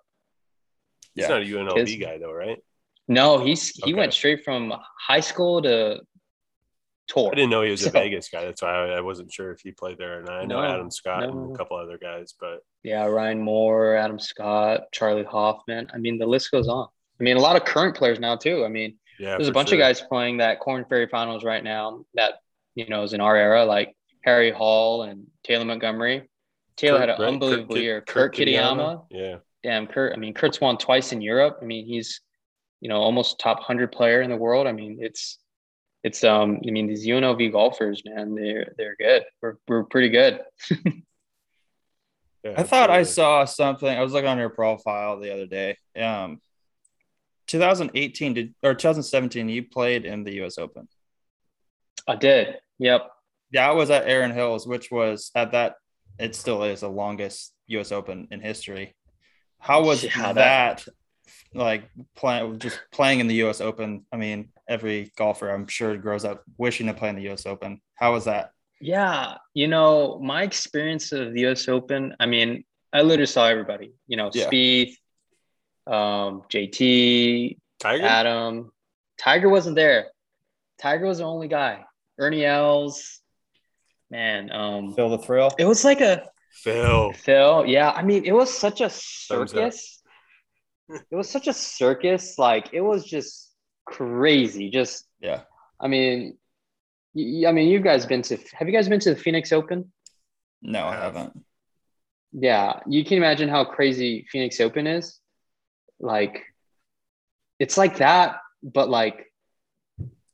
yeah, he's not a UNLV Kiz, guy though, right? No, he's he okay. went straight from high school to tour. I didn't know he was so, a Vegas guy. That's why I, I, wasn't sure if he played there. And I know no, Adam Scott no. and a couple other guys, but yeah, Ryan Moore, Adam Scott, Charlie Hoffman. I mean, the list goes on. I mean, a lot of current players now too. I mean, yeah, there's a bunch sure. of guys playing that Korn Ferry Finals right now that you know is in our era, like Harry Hall and Taylor Montgomery. Taylor Kurt, had an right? unbelievable Kurt, year. Kurt, Kurt Kitayama. Kitayama. Yeah. Damn, Kurt. I mean, Kurt's won twice in Europe. I mean, he's you know almost top hundred player in the world. I mean, it's it's um I mean these UNLV golfers, man, they're they're good. We're we're pretty good. yeah, I thought I saw something. I was looking on your profile the other day. Um 2018 did or 2017 you played in the US Open. I did. Yep. Yeah, I was at Erin Hills, which was at that it still is the longest US Open in history. How was yeah, that, that like playing just playing in the US Open? I mean, every golfer I'm sure grows up wishing to play in the US Open. How was that? Yeah, you know, my experience of the US Open, I mean, I literally saw everybody, you know, yeah. Spieth, um, JT, Tiger? Adam. Tiger wasn't there. Tiger was the only guy. Ernie Els, man. Um, Phil the Thrill. It was like a Phil. Phil, yeah. I mean, it was such a circus. it was such a circus. Like it was just crazy. Just yeah. I mean, y- I mean, you guys been to? Have you guys been to the Phoenix Open? No, I haven't. Yeah, you can imagine how crazy Phoenix Open is. Like, it's like that, but like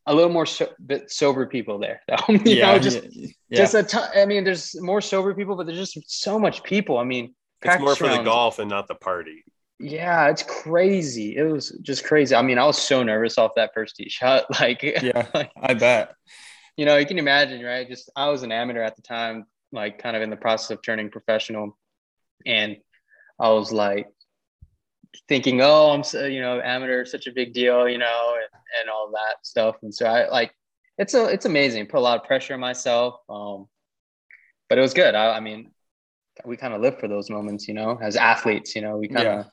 a little more so, bit sober people there. you yeah, know, just yeah. Just a ton. I mean, there's more sober people, but there's just so much people. I mean, it's more for the golf and not the party. Yeah, it's crazy. It was just crazy. I mean, I was so nervous off that first tee shot. Like, yeah, like, I bet. You know, you can imagine, right? Just I was an amateur at the time, like kind of in the process of turning professional, and I was like thinking, oh, I'm so, you know, amateur, such a big deal, you know, and, and all that stuff. And so I like, it's a, it's amazing. Put a lot of pressure on myself, um, but it was good. I, I mean, we kind of live for those moments, you know, as athletes. You know, we kind of. Yeah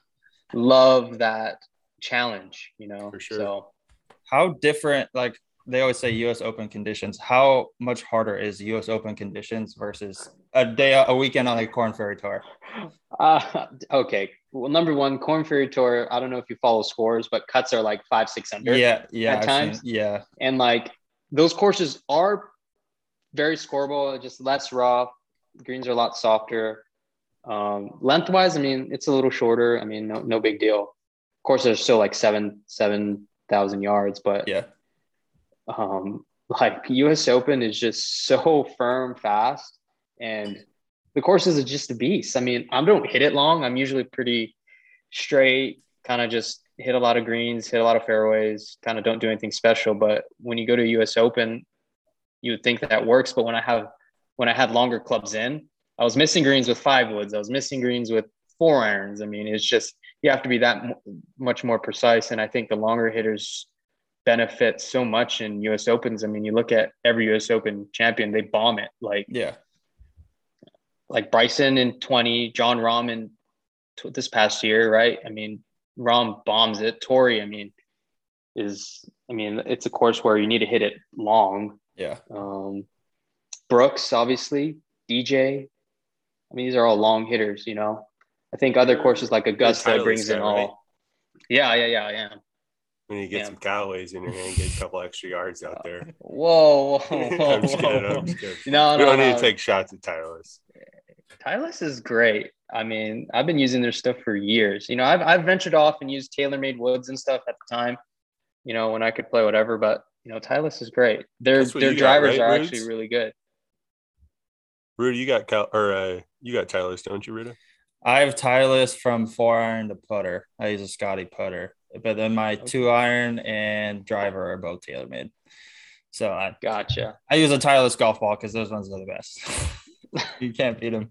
love that challenge, you know. For sure. So how different like they always say US Open conditions. How much harder is US Open conditions versus a day a weekend on a Korn Ferry Tour? Uh, okay. Well, number one, Korn Ferry Tour. I don't know if you follow scores, but cuts are like five, six hundred. Yeah, yeah. At I've times, seen, yeah. And like those courses are very scoreable, just less rough. Greens are a lot softer. Um, lengthwise, I mean, it's a little shorter. I mean, no, no big deal. Of course, there's still like seven, seven thousand yards, but yeah. Um, like U.S. Open is just so firm, fast, and the courses are just a beast. I mean, I don't hit it long. I'm usually pretty straight, kind of just hit a lot of greens, hit a lot of fairways, kind of don't do anything special. But when you go to U.S. Open, you would think that that works. But when I have when I had longer clubs in, I was missing greens with five woods. I was missing greens with four irons. I mean, it's just you have to be that m- much more precise. And I think the longer hitters benefit so much in U.S. Opens. I mean, you look at every U.S. Open champion; they bomb it. Like Yeah. like Bryson in 20, Jon Rahm in t- this past year, right? I mean, Rahm bombs it. Torrey, I mean, is I mean, it's a course where you need to hit it long. Yeah. Um, Brooks, obviously, DJ. I mean, these are all long hitters, you know. I think other courses like Augusta brings in all. Yeah, yeah, yeah, yeah. When you get Yeah. some Callaways in your hand, get a couple extra yards out there. Whoa, whoa, whoa, I'm just kidding. I'm just kidding. No, we no, don't need no. to take shots at Titleist. Titleist is great. I mean, I've been using their stuff for years. You know, I've, I've ventured off and used TaylorMade woods and stuff at the time, you know, when I could play whatever. But, you know, Titleist is great. Their, their you got, drivers right, are Rudes? actually really good. Rudy, you got Cal or uh, you got Titleist, don't you, Rudy? I have Titleist from four iron to putter. I use a Scotty putter, but then my two iron and driver are both TaylorMade. So I, Gotcha. I use a Titleist golf ball because those ones are the best. you can't beat him.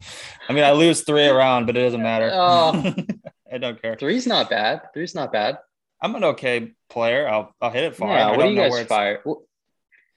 I mean, I lose three around, but it doesn't matter. Oh. I don't care. Three's not bad. Three's not bad. I'm an okay player. I'll I'll hit it far. Yeah. I What do don't you know guys where fire? What,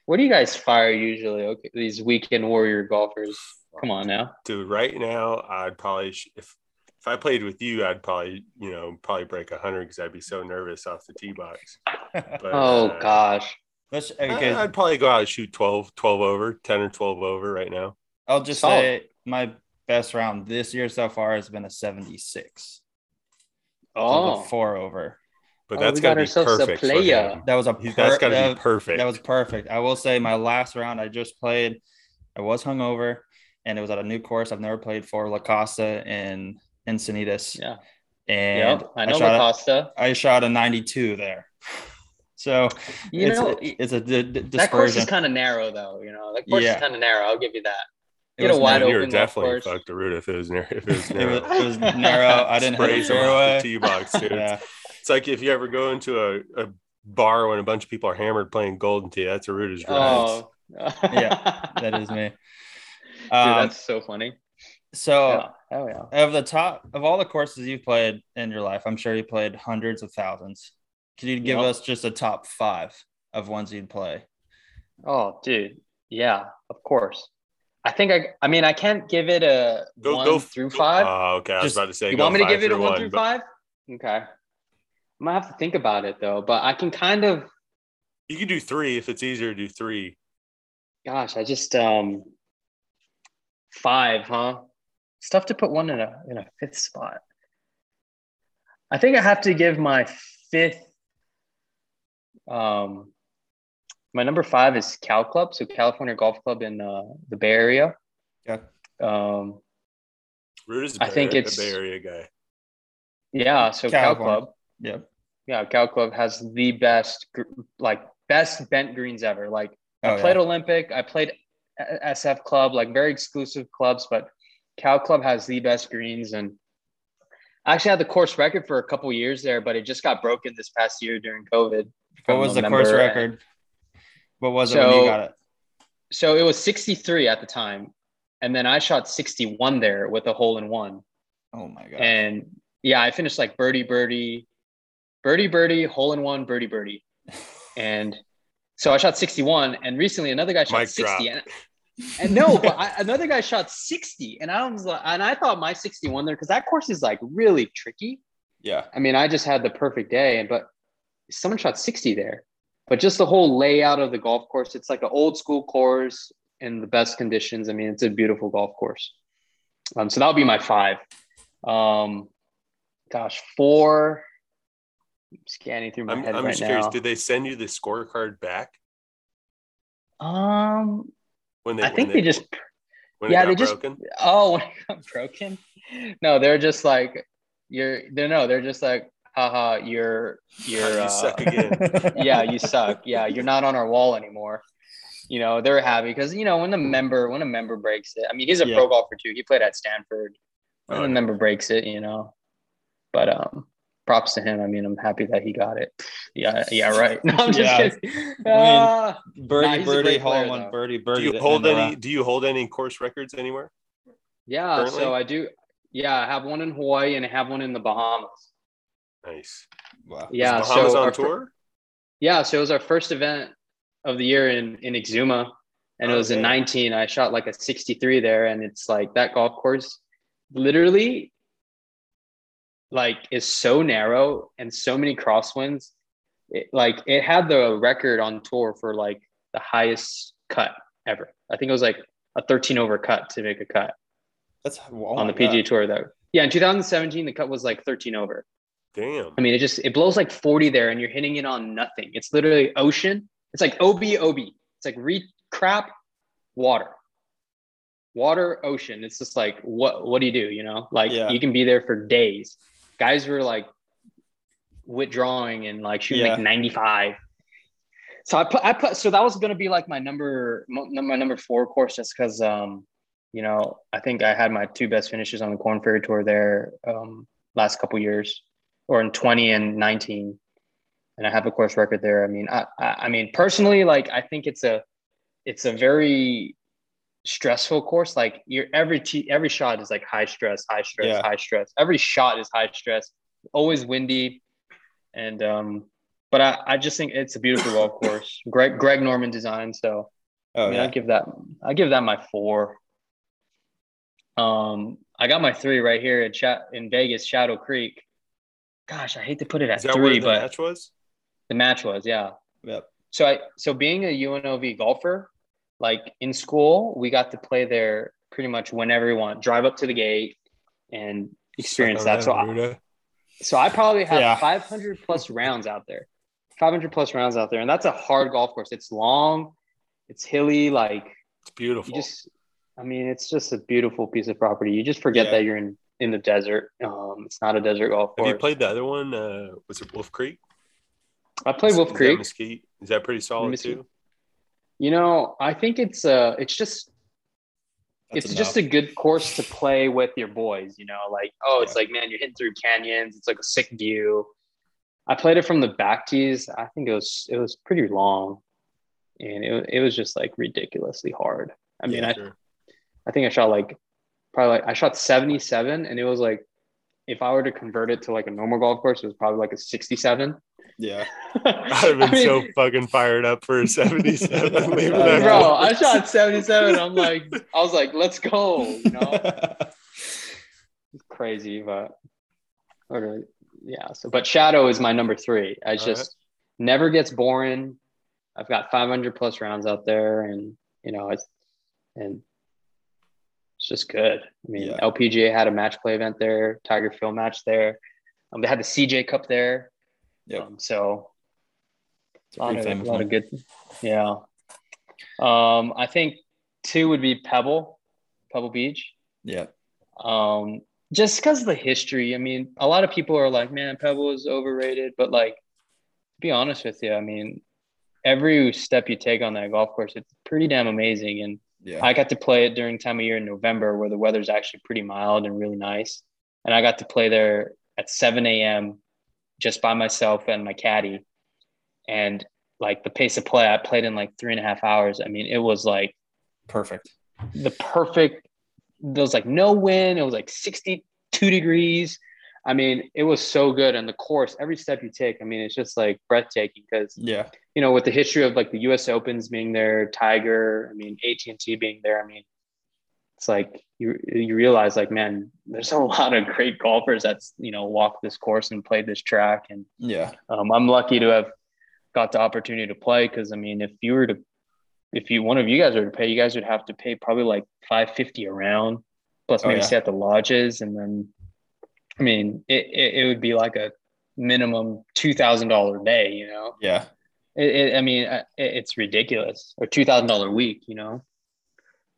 what do you guys fire usually? Okay, these weekend warrior golfers. Come on now. Dude, right now I'd probably if if I played with you, I'd probably you know probably break a hundred because I'd be so nervous off the tee box. But, Oh uh, gosh. Let's, I- okay, I'd probably go out and shoot 12, 12 over, 10 or 12 over right now. I'll just Solid. say my best round this year so far has been a 76. So Oh, a four over. But Oh, that's we got got to be ourselves a perfect. player. That was a per- That's got to that, be perfect. that was perfect. I will say my last round I just played, I was hungover and it was at a new course I've never played for La Costa in Encinitas. yeah. And Yep. I know shot a- La Costa. I shot a 92 there. So You it's, know, it's a d- d- that course is kind of narrow, though. You know, that course Yeah. is kind of narrow. I'll give you that. It Get a was wide narrow. you were definitely course. fucked a root if it was narrow. If it was narrow. it was narrow. I didn't hit Sprays the him fairway. the tee box, dude. Yeah. It's like if you ever go into a, a bar when a bunch of people are hammered playing golden tee. That's a root as drives. Oh, Yeah, that is me. Dude, Um, that's so funny. so yeah. Oh yeah. of the top of all the courses you've played in your life, I'm sure you played hundreds of thousands. Could you give Yep. us just a top five of ones you'd play? Oh, dude. Yeah, of course. I think I. I mean, I can't give it a Go one go through five. Oh, okay. I was Just- about to say. you want me to give it a one through but- five? Okay. I'm gonna have to think about it though, but I can kind of. You can do three if it's easier to do three. Gosh, I just um. Five, huh? It's tough to put one in a in a fifth spot. I think I have to give my fifth. Um, my number five is Cal Club, so California Golf Club in uh, the Bay Area. Yeah. Um, Root is a I Bay, think a it's- the Bay Area guy. yeah, so Cal Club. Yeah. Yeah, Cal Club has the best, like best bent greens ever. Like Oh, I played yeah. Olympic, I played SF Club, like very exclusive clubs, but Cal Club has the best greens. And I actually had the course record for a couple years there, but it just got broken this past year during COVID. What was a the course member. record? What was it when you So- got it? So it was 63 at the time. And then I shot 61 there with a hole in one. Oh my god. And yeah, I finished like birdie, birdie, birdie, birdie, hole in one, birdie, birdie. And so I shot 61. And recently another guy shot Mic 60. And, and no, but I, another guy shot 60. And I was like, and I thought my 61 there because that course is like really tricky. yeah. I mean, I just had the perfect day, and but someone shot 60 there. But just the whole layout of the golf course, it's like an old school course in the best conditions. I mean, it's a beautiful golf course. Um, so that'll be my five. Um, gosh, four. I'm scanning through my I'm, head I'm right just curious. now. Did they send you the scorecard back um, when they? I think when they just when yeah, they just- broken. oh when it got broken. No, they're just like you're. They're no, they're just like, haha, you're you're. You uh, suck again. yeah, you suck. Yeah, you're not on our wall anymore. You know, they're happy because you know when a member when a member breaks it. I mean, he's a Yeah. pro golfer too. He played at Stanford. When Oh, a yeah. member breaks it, you know. But um, props to him. I mean, I'm happy that he got it. Yeah, yeah, right. No, I'm just Yeah. kidding. I Ah, birdie, Nah, birdie, hole player, one, though. birdie, Do birdie. you hold any? round. Do you hold any course records anywhere? yeah, Currently? so I do. Yeah, I have one in Hawaii and I have one in the Bahamas. Nice. Wow. Yeah, Is Bahamas so on our fir- Yeah, so it was our first event of the year in in Exuma, and it Oh, was in 19. I shot like a 63 there, and it's like that golf course, literally, like is so narrow and so many crosswinds. It, like it had the record on tour for like the highest cut ever. I think it was like a 13 over cut to make a cut That's oh on the PGA God. Tour though. Yeah, in 2017 the cut was like 13 over. Damn. I mean, it just it blows like 40 there, and you're hitting it on nothing. It's literally ocean. It's like OB OB. It's like re crap, water, water, ocean. It's just like what what do you do? You know, like Yeah. you can be there for days. Guys were like withdrawing and like shooting like 95. So I put I put so that was gonna be like my number my number four course just because um you know I think I had my two best finishes on the Korn Ferry Tour there um last couple years or in 20 and 19 and i have a course record there i mean i i, I mean personally like i think it's a it's a very stressful course like your every t- every shot is like high stress high stress Yeah. high stress every shot is high stress always windy and um but i i just think it's a beautiful golf course greg greg norman design so Oh I mean, yeah. I give that I give that my four. Um, I got my three right here at chat in Vegas, Shadow Creek. Gosh, I hate to put it at Is that three, where the but match was? the match was, yeah. Yep. So I so being a UNLV golfer, like in school, we got to play there pretty much whenever we want. Drive up to the gate and experience that. So I, so I probably have Yeah. 500 plus rounds out there. 500 plus rounds out there, and that's a hard golf course. It's long, it's hilly, like it's beautiful. you just i mean it's just a beautiful piece of property you just forget Yeah. that you're in in the desert um it's not a desert golf course. Have you played the other one? Uh, was it Wolf Creek? i played wolf Is that creek Mesquite. Is that pretty solid Mesquite. too? you know i think it's uh it's just That's it's just a good course to play with your boys you know like oh it's like man you're hitting through canyons it's like a sick view i played it from the back tees i think it was it was pretty long and it, it was just like ridiculously hard i mean Yeah, i Sure. I think I shot like probably like I shot 77 and it was like if I were to convert it to like a normal golf course, it was probably like a 67. yeah. I'd have been I mean, so fucking fired up for a 77. leaving that bro. I shot 77. I'm like, I was like, let's go, you know, it's crazy, but or, yeah. So, but Shadow is my number three. I All just never gets boring. I've got 500 plus rounds out there, and you know, it's and it's just good. I mean, Yeah. LPGA had a match play event there, Tiger Phil match there. Um, they had the CJ Cup there. Yep. Um, so a a lot, of, famous lot of good. Yeah. Um, I think two would be Pebble, Pebble Beach. Yeah. Um, just because of the history. I mean, a lot of people are like, man, Pebble is overrated. But like, to be honest with you, I mean, every step you take on that golf course, it's pretty damn amazing. And Yeah. I got to play it during time of year in November where the weather's actually pretty mild and really nice. And I got to play there at 7 a.m. just by myself and my caddy. And like the pace of play, I played in like three and a half hours. I mean, it was like Perfect. the perfect, there was like no wind. It was like 62 degrees. I mean, it was so good. And the course, every step you take, I mean, it's just like breathtaking because Yeah. you know, with the history of like the U.S. Opens being there, Tiger, I mean, AT and T being there, I mean, it's like you you realize like, man, there's a lot of great golfers that's you know walked this course and played this track, and Yeah. um, I'm lucky to have got the opportunity to play because I mean, if you were to, if you one of you guys were to pay, you guys would have to pay probably like 550 a round, plus Oh, maybe yeah. stay at the lodges, and then, I mean, it it, it would be like a minimum two thousand dollar day, you know. Yeah. It, it, I mean, uh, it, it's ridiculous. Or two thousand dollar week, you know.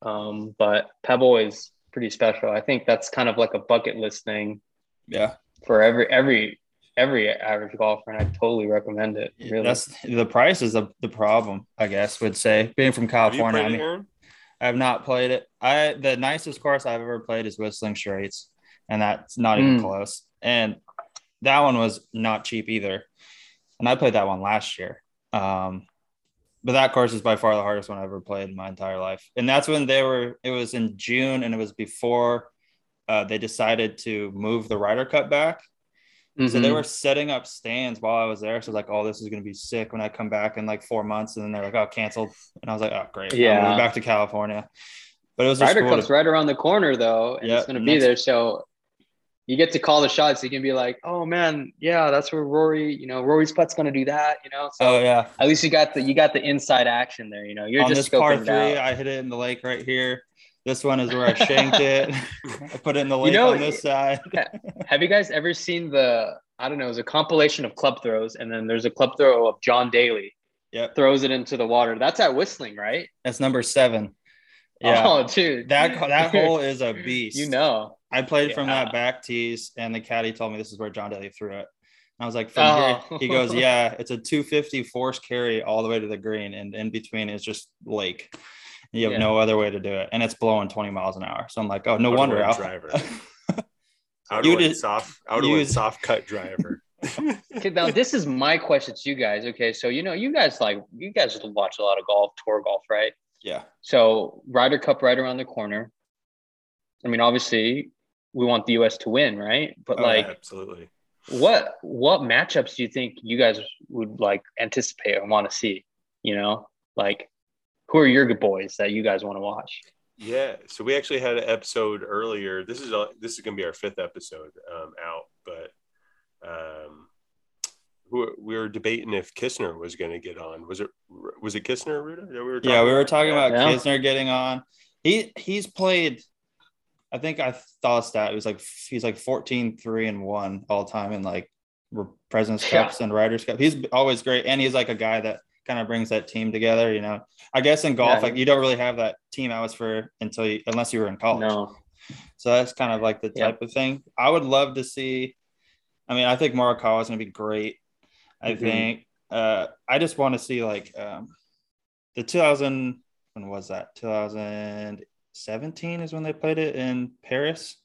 Um, but Pebble is pretty special. I think that's kind of like a bucket list thing Yeah. for every every every average golfer, and I totally recommend it. Really, That's the price is the, the problem, I guess, would say. Being from California, played I mean, I have not played it. I the nicest course I've ever played is Whistling Straits, and that's not even Mm. close. And that one was not cheap either. And I played that one last year. Um, but that course is by far the hardest one I ever played in my entire life. And that's when they were. It was in June, and it was before uh, they decided to move the Ryder Cup back. So they Mhm. were setting up stands while I was there. So was like, oh, this is gonna be sick when I come back in like four months. And then they're like, oh, canceled. And I was like, oh, great. I'm Yeah. back to California. But it was Ryder cool Cup's to- right around the corner though, and Yeah, it's gonna be that's- there. So you get to call the shots. You can be like, "Oh man, yeah, that's where Rory. You know, Rory's putt's gonna do that. You know, so Oh yeah. at least you got the you got the inside action there. You know, you're On just this par three. I hit it in the lake right here. This one is where I shanked it. I put it in the lake know, on this side. Have you guys ever seen the? I don't know. It's a compilation of club throws, and then there's a club throw of John Daly Yep. throws it into the water. That's at Whistling, right? That's number seven. Yeah. Oh, dude, That that hole is a beast. You know. I played from that back tees, and the caddy told me this is where John Daly threw it. And I was like, from oh. here, Oh. he goes, yeah, it's a 250 force carry all the way to the green, and in between is just lake. You have Yeah. no other way to do it, and it's blowing 20 miles an hour. So I'm like, oh, no Outer wonder. wind I'll- driver. Outer You wind did- soft, outer you wind did- soft cut driver. Okay, now this is my question to you guys. Okay, so you know, you guys like you guys watch a lot of golf, tour golf, right? yeah, So Ryder Cup right around the corner. I mean, obviously, we want the U.S. to win, right? But Oh, like, Absolutely. what what matchups do you think you guys would like anticipate or want to see? You know, like who are your good boys that you guys want to watch? Yeah. So we actually had an episode earlier. This is a, this is going to be our fifth episode um, out, but um, who- we were debating if Kisner was going to get on. Was it was it Kisner, Ruda? that we were yeah, we were talking Yeah. about Yeah. Kisner getting on. He he's played. I think I thought stat it was like he's like 14, 3 and 1 all time in like President's Yeah. Cups and Ryders Cup. He's always great. And he's like a guy that kind of brings that team together. You know, I guess in golf, Yeah. like you don't really have that team atmosphere until you, unless you were in college. No, So that's kind of like the Yeah. type of thing. I would love to see. I mean, I think Morikawa is going to be great. I Mhm. think. Uh, I just want to see like um, the 2000. When was that? 2017 is when they played it in Paris.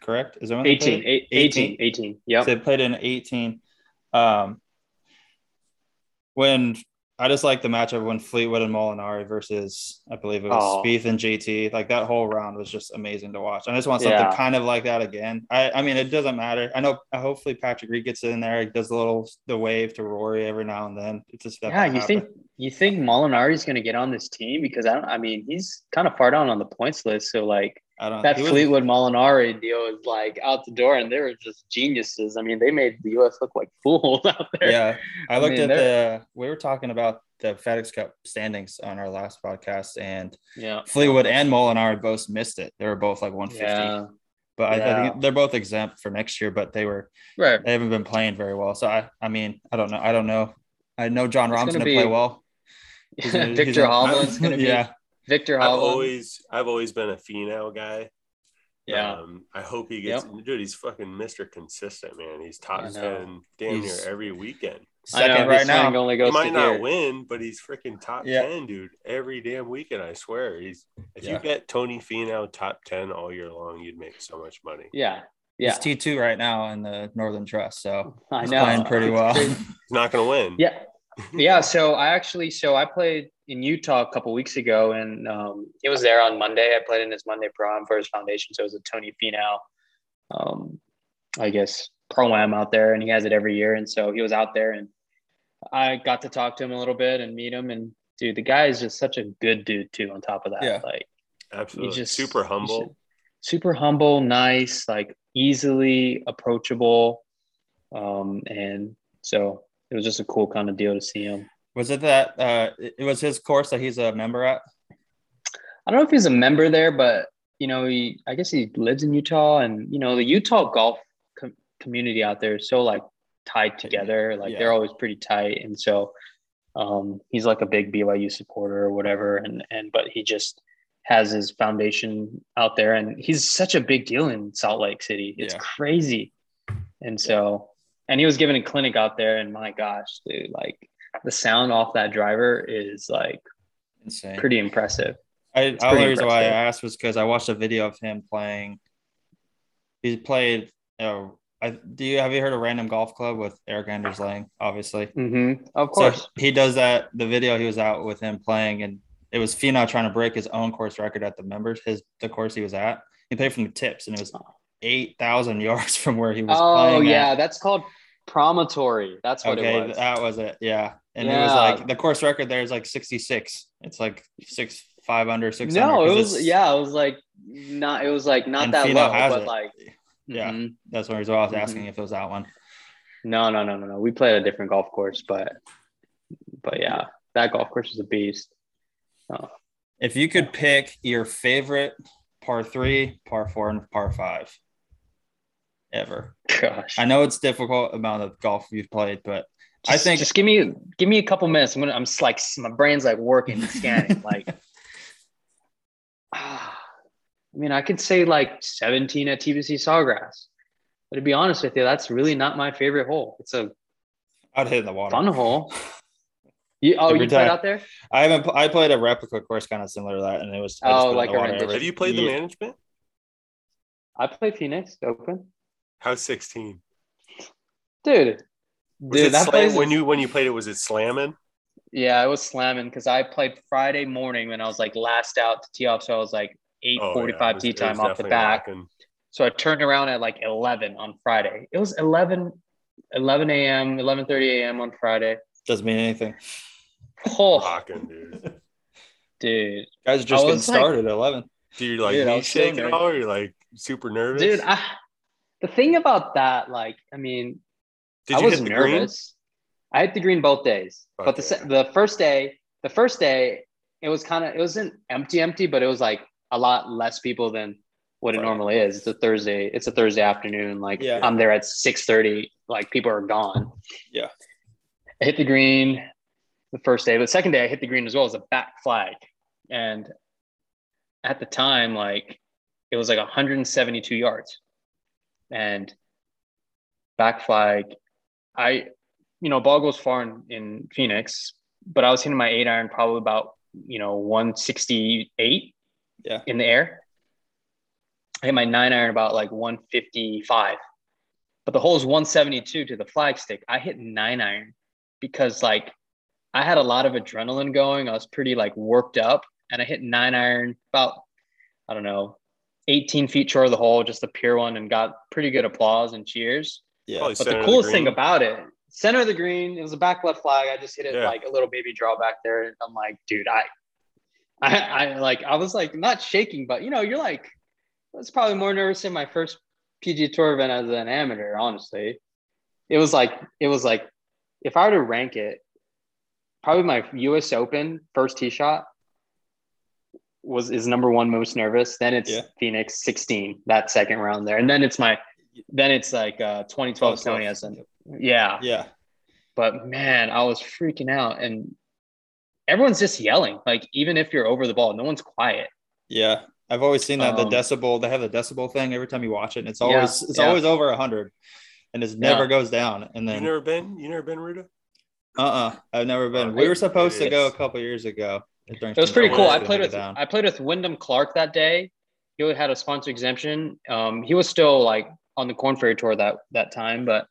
Correct? Is that when they 18, played it? 18, 18, 18. Yep. They played in 18. Um, when I just like the matchup when Fleetwood and Molinari versus I believe it was Oh. Spieth and JT. Like that whole round was just amazing to watch. I just want something Yeah. kind of like that again. I, I mean, it doesn't matter. I know. Hopefully, Patrick Reed gets in there. He does a little the wave to Rory every now and then. It's just Yeah, you think you think Molinari's going to get on this team because I don't. I mean, he's kind of far down on the points list. So like I don't. that Fleetwood Molinari deal is like out the door, and they were just geniuses. I mean, they made the U.S. look like fools out there. Yeah, I I looked mean, at the. We were talking about the FedEx Cup standings on our last podcast, and yeah, Fleetwood and Molinari both missed it. They were both like 150. yeah. but I, I think they're both exempt for next year. But they were Right. they haven't been playing very well. So I I mean I don't know I don't know. I know Jon gonna going to play well. He's Victor Hovland's going to be yeah Victor I've always I've always been a Finau guy. yeah. Um, I hope he gets dude, he's fucking Mr. Consistent, man. He's top ten damn He's- near every weekend. I know, second his right now. swing only He might to not here. win, but he's freaking top Yeah. ten, dude. Every damn weekend, I swear. He's if Yeah. you get Tony Finau top ten all year long, you'd make so much money. Yeah. Yeah. He's T two right now in the Northern Trust, so I he's know. playing pretty well. He's not gonna win. Yeah. Yeah. So I actually, so I played in Utah a couple weeks ago and um, he was there on Monday. I played in his Monday pro am for his foundation. So it was a Tony Finau, um, I guess, pro am out there and he has it every year. And so he was out there and I got to talk to him a little bit and meet him. And dude, the guy is just such a good dude too, on top of that. Yeah. Like, Absolutely. just- Super he's humble. super humble, nice, like easily approachable. Um, and so it was just a cool kind of deal to see him. Was it that uh it was his course that he's a member at? I don't know if he's a member there, but you know, he I guess he lives in Utah, and you know, the Utah golf com- community out there is so like tied together. Like Yeah. they're always pretty tight, and so um, he's like a big BYU supporter or whatever. And and but he just has his foundation out there, and he's such a big deal in Salt Lake City. It's Yeah. crazy, and so and he was giving a clinic out there, and my gosh, dude, like the sound off that driver is like Insane. pretty impressive. I, the reason why I asked was because I watched a video of him playing. He played. Uh, I do you have you heard of Random Golf Club with Erik Anders Lang? Obviously, Mm-hmm. Of so course. he does that. The video he was out with him playing, and it was Finau trying to break his own course record at the members. His the course he was at. He played from the tips, and it was eight thousand yards from where he was Oh yeah, at. that's called promontory. That's what okay, it was. that was it. Yeah, and it was like the course record there is like sixty six. It's like six five under six. no, it was yeah, it was like not. It was like not that Fino low, but it. like Yeah. mhm. That's what I was Mhm. asking if it was that one. No, no, no, no, no. We played a different golf course, but but yeah, that golf course is a beast. Oh, If you could pick your favorite par three, par four, and par five ever. gosh. I know it's difficult amount of golf you've played, but I think just give me give me a couple minutes. I'm gonna I'm s- like my brain's like working scanning. like ah, I mean, I could say like 17 at TPC Sawgrass. But to be honest with you, that's really not my favorite hole. It's a I'd hit in the water. fun hole. You, oh, Every you played out there? I haven't. I played a replica course kind of similar to that, and it was. Oh, put it in like a water rendition. Have you played the Yeah. management? I played Phoenix Open. How's 16? Dude. Was Dude, it that slam- place when is- you when you played it? Was it slamming? Yeah, I was slamming because I played Friday morning when I was like last out to tee off. So I was like eight Oh, yeah, forty five it was- tee time off the back. rocking. So I turned around at like 11 on Friday. It was 11, 11 a.m., 11.30 a.m. on Friday. Doesn't mean anything. Oh, Rocking, dude. dude. Guys are just getting was like- started at eleven. Do you like Dude, I knee shake at all? You're like super nervous? Dude, I, the thing about that, like, I mean, Did I was nervous. I hit the green both days, Fuck but the the first day, the first day, it was kind of it wasn't empty, empty, but it was like a lot less people than what it Right. normally is. It's a Thursday. It's a Thursday afternoon. Like Yeah. I'm there at six thirty. Like people are gone. Yeah. I hit the green the first day, but the second day I hit the green as well as a back flag, and at the time, like it was like 172 yards, and back flag. I, you know, ball goes far in, in Phoenix, but I was hitting my eight iron probably about you know 168 Yeah. in the air. I hit my nine iron about like 155, but the hole is 172 to the flag stick. I hit nine iron because like I had a lot of adrenaline going. I was pretty like worked up, and I hit nine iron about I don't know 18 feet short of the hole, just a pure one, and got pretty good applause and cheers. Yeah. Probably But the of coolest thing about it, center of the green, it was a back left flag. I just hit it Yeah. like a little baby draw back there. And I'm like, dude, I, I, I like, I was like not shaking, but you know, you're like, I was probably more nervous in my first PG Tour event as an amateur, honestly. It was like, it was like, if I were to rank it, probably my US Open first tee shot was is number one most nervous. Then it's Yeah. Phoenix 16, that second round there. And then it's my, then it's like uh 2012 Sony as yeah. Yeah. But man, I was freaking out and everyone's just yelling. Like even if you're over the ball, no one's quiet. Yeah. I've always seen that the Um, decibel, they have the decibel thing every time you watch it, and it's Yeah, always it's yeah. always over hundred, and it never Yeah. goes down. And then You then never been? You never been, Ruda? uh uh-uh, I've never been. Oh, we were supposed to go a couple years ago. It was pretty cool. I played with. I played with Wyndham Clark that day. He had a sponsor exemption. Um, he was still like on the Korn Ferry Tour that that time, but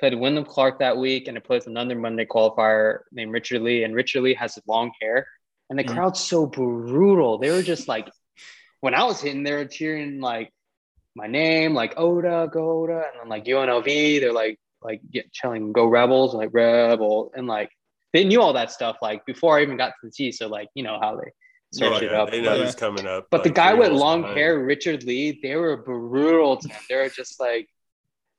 played Wyndham Clark that week, and I played with another Monday qualifier named Richard Lee. And Richard Lee has long hair, and the Mhm. crowd's so brutal. They were just like, when I was hitting, they were cheering like my name, like Oda, go Oda, and then like UNLV. They're like like get telling go Rebels, like Rebel, and like they knew all that stuff like before I even got to the tee. So like you know how they search Oh, it up. They know but- who's coming up. but the guy with long behind. hair, Richard Lee, they were brutal to him. They were just like,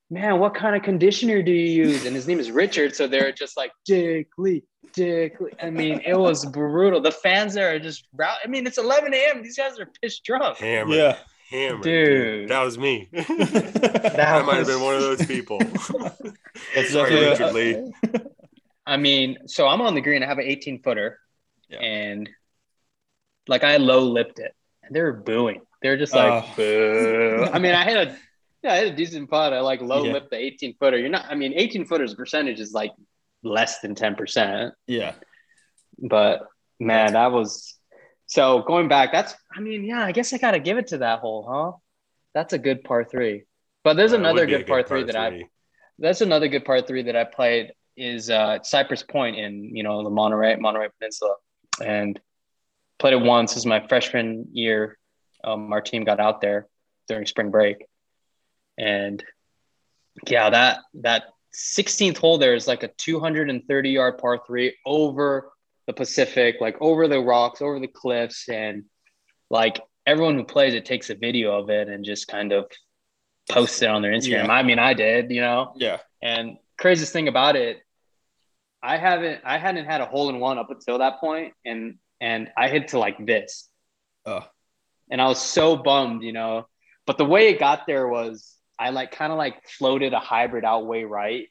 man, what kind of conditioner do you use? And his name is Richard. So they're just like, Dick Lee, Dick Lee. I mean, it was brutal. The fans there are just, rou- I mean, it's 11 a.m. These guys are pissed drunk. Hammered. Yeah. Hammered. Dude. That was me. That I might have been one of those people. That's Sorry, definitely Richard Lee. I mean, so I'm on the green. I have an 18 footer, Yeah. and like I low lipped it, and they were booing. They were just like, Oh. boo. I mean, I had a yeah, I had a decent putt. I like low Yeah. lipped the 18 footer. You're not. I mean, 18 footers percentage is like less than 10 percent. yeah. But man, that was so going back. That's. I mean, yeah. I guess I got to give it to that hole, huh? That's a good par three. But there's That another a good par three that I that's another good part three that I played is uh, Cypress Point in you know the Monterey Monterey Peninsula, and played it once as my freshman year. Um, our team got out there during spring break, and yeah, that that 16th hole there is like a 230 yard par three over the Pacific, like over the rocks, over the cliffs, and like everyone who plays it takes a video of it and just kind of posts it on their Instagram. Yeah. I mean, I did, you know. Yeah. And craziest thing about it, I haven't I hadn't had a hole in one up until that point, and and I hit to like this, Oh, and I was so bummed, you know. But the way it got there was I like kind of like floated a hybrid out way right.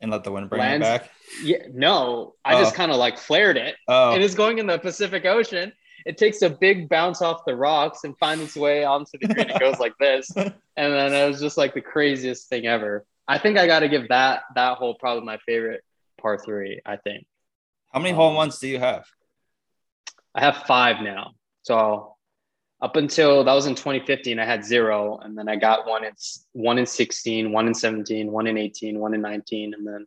and let the wind bring Lands- it back. Yeah, no, I just Oh. kind of like flared it, Oh, and it's going in the Pacific Ocean. It takes a big bounce off the rocks and finds its way onto the green. It goes like this, and then it was just like the craziest thing ever. I think I got to give that that hole probably my favorite par three. I think how many hole um, ones do you have? I have five now. So up until that was in 2015, I had zero, and then I got one in one in 16, one in 17, one in 18, one in 19, and then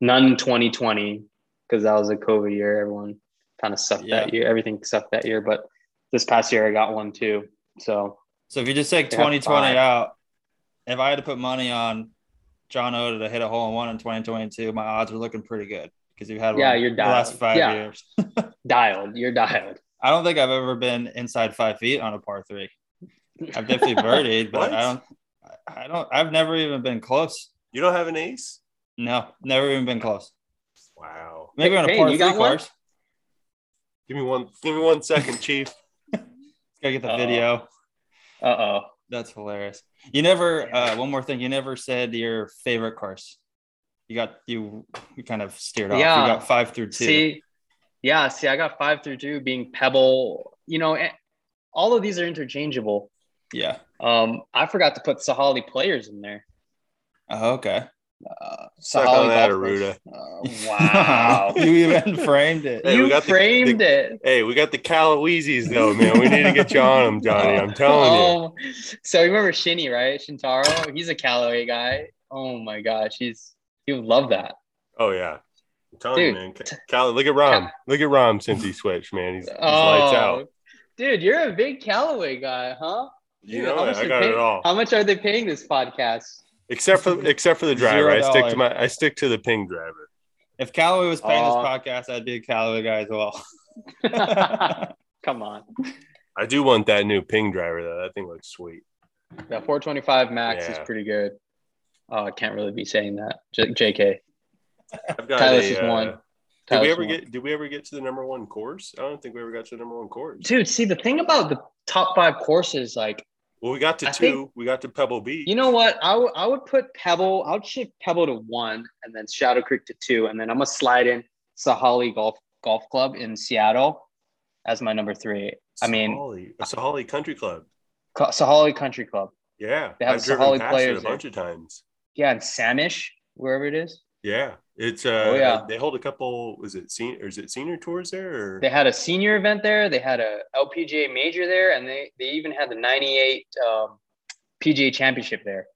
none in 2020 because that was a COVID year. Everyone kind of sucked that year. Everything sucked that year, but this past year I got one too. So So if you just take 2020 out, if I had to put money on John Oda to hit a hole in one in 2022, my odds are looking pretty good because you've had Yeah, one you're the last dialed. five Yeah. years. dialed, you're dialed. I don't think I've ever been inside five feet on a par three. I've definitely birdied, but What? I don't. I don't. I've never even been close. You don't have an ace? No, never even been close. Wow. Maybe on a par you three got one? course. Give me one. Give me one second, Chief. Gotta get the Uh-oh. video. Uh oh. That's hilarious. You never. Uh, one more thing. You never said your favorite course. You got you. You kind of steered off. Yeah. You got five through two. See, yeah, see, I got five through two being Pebble. You know, eh, all of these are interchangeable. Yeah. Um, I forgot to put Sahalee players in there. Oh, okay. Uh, Suck on that, golf. Aruda. Uh, wow. you even framed it. Hey, we you got the- framed it. Hey, we got the Caloweezies though, man. We need to get you on them, Johnny. I'm telling you. Oh, so you remember Shinny, right? Shintaro? He's a Callaway guy. Oh my gosh, he's he would love that. Oh yeah. I'm telling you, man. Ca- Cal, look at Rahm. Look at Rahm since he switched, man. He's, he's lights Oh, out. dude, you're a big Callaway guy, huh? You Dude, know it. I got pay- it all. How much are they paying this podcast? Except for except for the driver. Zero I stick to my I stick to the ping driver. If Callaway was paying Oh. this podcast, I'd be a Callaway guy as well. Come on. I do want that new ping driver though. That thing looks sweet. That 425 max is pretty good. Oh, I can't really be saying that. J- JK. I've got Tyler's a, is uh, one. Did we ever one. get did we ever get to the number one course? I don't think we ever got to the number one course. Dude, see the thing about the top five courses, like Well, we got to I two. think- we got to Pebble Beach. you know what? I would I would put Pebble. I would shift Pebble to one, and then Shadow Creek to two, and then I'm gonna slide in Sahalee Golf Golf Club in Seattle as my number three. I mean, Sahalee, Sahalee Country Club. Sahalee Country Club. Yeah, They have I've driven Sahalee players it a there. bunch of times. Yeah, and Sammamish, wherever it is. Yeah, it's uh, Oh, yeah. they hold a couple. Was it senior? Or is it senior tours there? Or They had a senior event there. They had a LPGA major there, and they they even had the '98 um, PGA Championship there.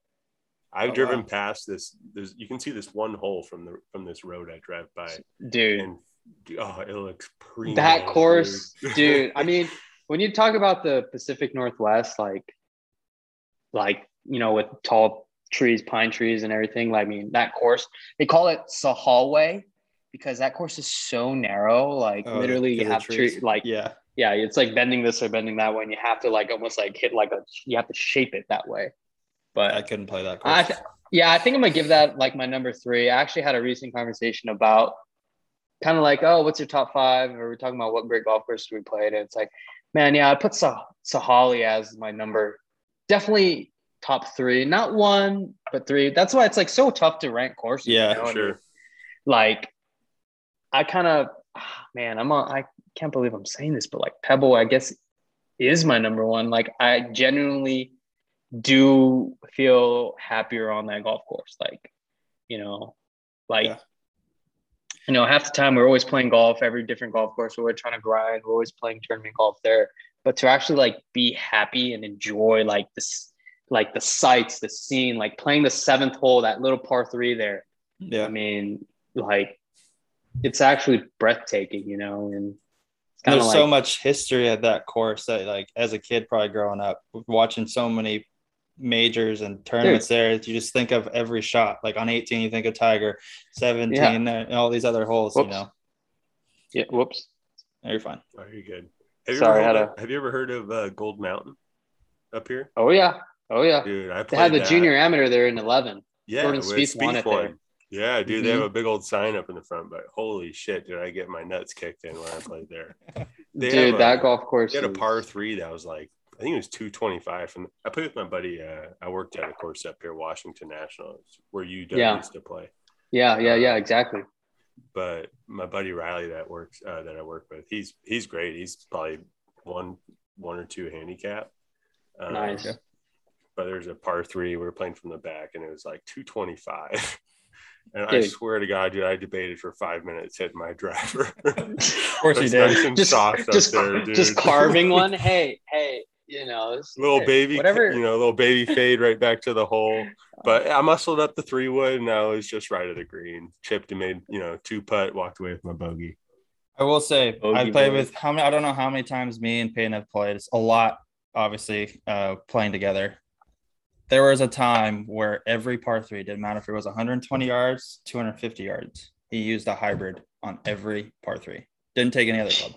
I've Oh, driven wow. past this. There's you can see this one hole from the from this road I drive by, Dude, and oh, it looks pretty. that course, dude. I mean, when you talk about the Pacific Northwest, like, like you know, with tall trees, pine trees, and everything. Like, I mean, that course they call it Sahalway because that course is so narrow. Like, Oh, literally, you have trees. tree, like, Yeah. yeah, it's like bending this or bending that way, and you have to like almost like hit like a, you have to shape it that way. But I couldn't play that course. I th- yeah, I think I'm gonna give that like my number three. I actually had a recent conversation about kind of like, oh, what's your top five? Or we're talking about what great golf courses we played, and it's like, man, yeah, I put Sah- Sahalee as my number, definitely top three, not one, but three. That's why it's like so tough to rank courses. Yeah, you know? Sure. Like, I kind of, man, I'm on. I can't believe I'm saying this, but like Pebble, I guess, is my number one. Like, I genuinely do feel happier on that golf course. Like, you know, like, Yeah. you know, half the time we're always playing golf, every different golf course. We're trying to grind. We're always playing tournament golf there. But to actually like be happy and enjoy like this, like the sights, the scene, like playing the seventh hole, that little par three there. yeah. I mean, like, it's actually breathtaking, you know, and it's There's like, so much history at that course that, like, as a kid, probably growing up, watching so many majors and tournaments there, you just think of every shot. Like on 18, you think of Tiger, 17, Yeah. and all these other holes. Whoops. You know, Yeah. Whoops. No, you're fine. Oh, you're good. Have you, Sorry, ever heard had of, have you ever heard of uh, Gold Mountain up here? Oh yeah. Oh yeah. Dude, I They had the that. junior amateur there in 11. Yeah, Jordan Spieth won it there. Yeah, dude, they Mhm. have a big old sign up in the front, but holy shit, did I get my nuts kicked in when I played there. They Dude, have that golf course. He had a par three that was like, I think it was 225. And I played with my buddy. Uh, I worked at a course up here, Washington National, where you Yeah. used to play. Yeah, yeah, yeah, exactly. But my buddy Riley that works uh, that I work with, he's he's great. He's probably one one or two handicap. Um, Nice. But there's a par three. We were playing from the back, and it was like 225. And I swear to God, dude, I debated for five minutes hitting my driver. Of course you did. nice and Just, soft up just, there, dude. just carving one. Hey, hey, you know, little hey, baby, whatever. you know, little baby fade right back to the hole. But I muscled up the three wood, and I was just right of the green. Chipped and made, you know, two putt, walked away with my bogey. I will say Bogey I played boy. with how many I don't know how many times me and Payne have played. It's a lot, obviously, uh, playing together. There was a time where every par three didn't matter if it was 120 yards, 250 yards. He used a hybrid on every par three. Didn't take any other club.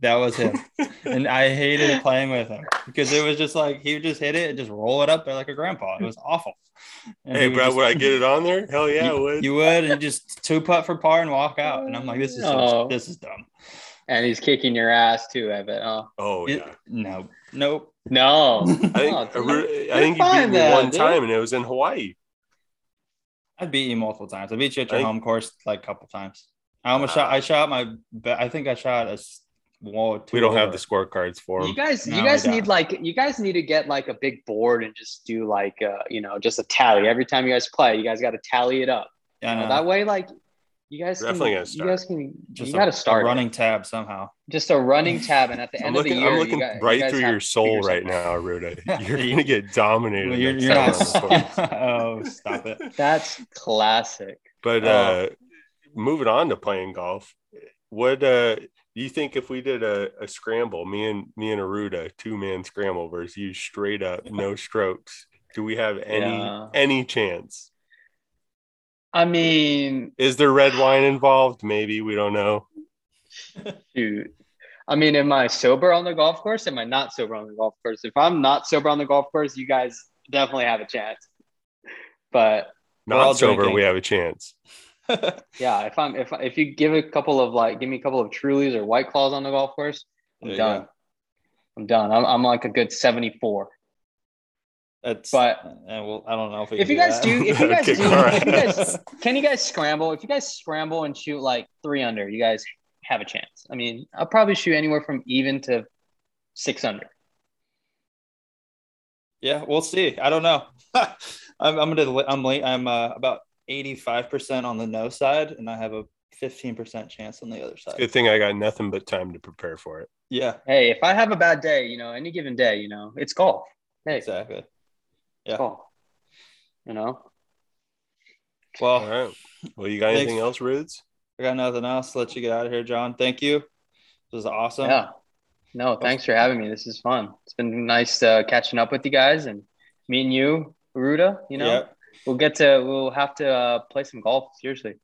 That was him. and I hated playing with him because it was just like he would just hit it and just roll it up there like a grandpa. It was awful. And hey, he would just- would I get it on there? Hell yeah, I you, would. you would, and just two putt for par and walk out. And I'm like, this is so, Oh. this is dumb. and he's kicking your ass too, I bet. Oh oh It- yeah. no, nope. no. I think Oh, I, dude. re- I You're think he beat me then, one dude. time, and it was in Hawaii. I beat you multiple times. I beat you at your I- home course like a couple times. I almost Wow. shot. I shot my. be- I think I shot a. wall. We don't have the scorecards for You guys, No, you guys need like you guys need to get like a big board and just do like uh, you know, just a tally every time you guys play. You guys got to tally it up. Yeah, You know, know. that way, like you guys Definitely can, gotta you guys can just you a- got to a start it. running tab somehow. just a running tab, and at the end looking, of the year, I'm you looking got- you right guys through your soul right now, Ruda. You're gonna get dominated. Well, you're, you're not. on the course. oh, stop it. That's classic. But Oh. uh, moving on to playing golf, what uh, do you think if we did a, a scramble, me and me and Aruda, two man scramble versus you straight up, no strokes? Do we have any Yeah. any chance? I mean, Is there red wine involved? Maybe we don't know. shoot. I mean, am I sober on the golf course? Am I not sober on the golf course? If I'm not sober on the golf course, you guys definitely have a chance. But Not sober, drinking. we have a chance. yeah, if I'm if if you give a couple of like give me a couple of Trulies or White Claws on the golf course, I'm There done. I'm done. I'm, I'm like a good 74. That's. But- and well, I don't know if If you guys that. do, if you guys do, if you guys can you guys scramble? If you guys scramble and shoot like three under, you guys have a chance. I mean, I'll probably shoot anywhere from even to six under. Yeah, we'll see. I don't know. I'm I'm gonna I'm late. I'm uh, about 85 percent on the no side, and I have a 15 percent chance on the other side. Good thing I got nothing but time to prepare for it. Yeah, Hey, if I have a bad day, you know, any given day, you know, it's golf. Hey, exactly. Yeah. golf. You know, Well, All right. Well, you got Thanks. anything else, Rudes? I got nothing else. Let you get out of here, John. Thank you. This was awesome. yeah. No, thanks for having me. This is fun. It's been nice uh, catching up with you guys and meeting you, Ruda. You know, Yep. we'll get to we'll have to uh, play some golf. Seriously.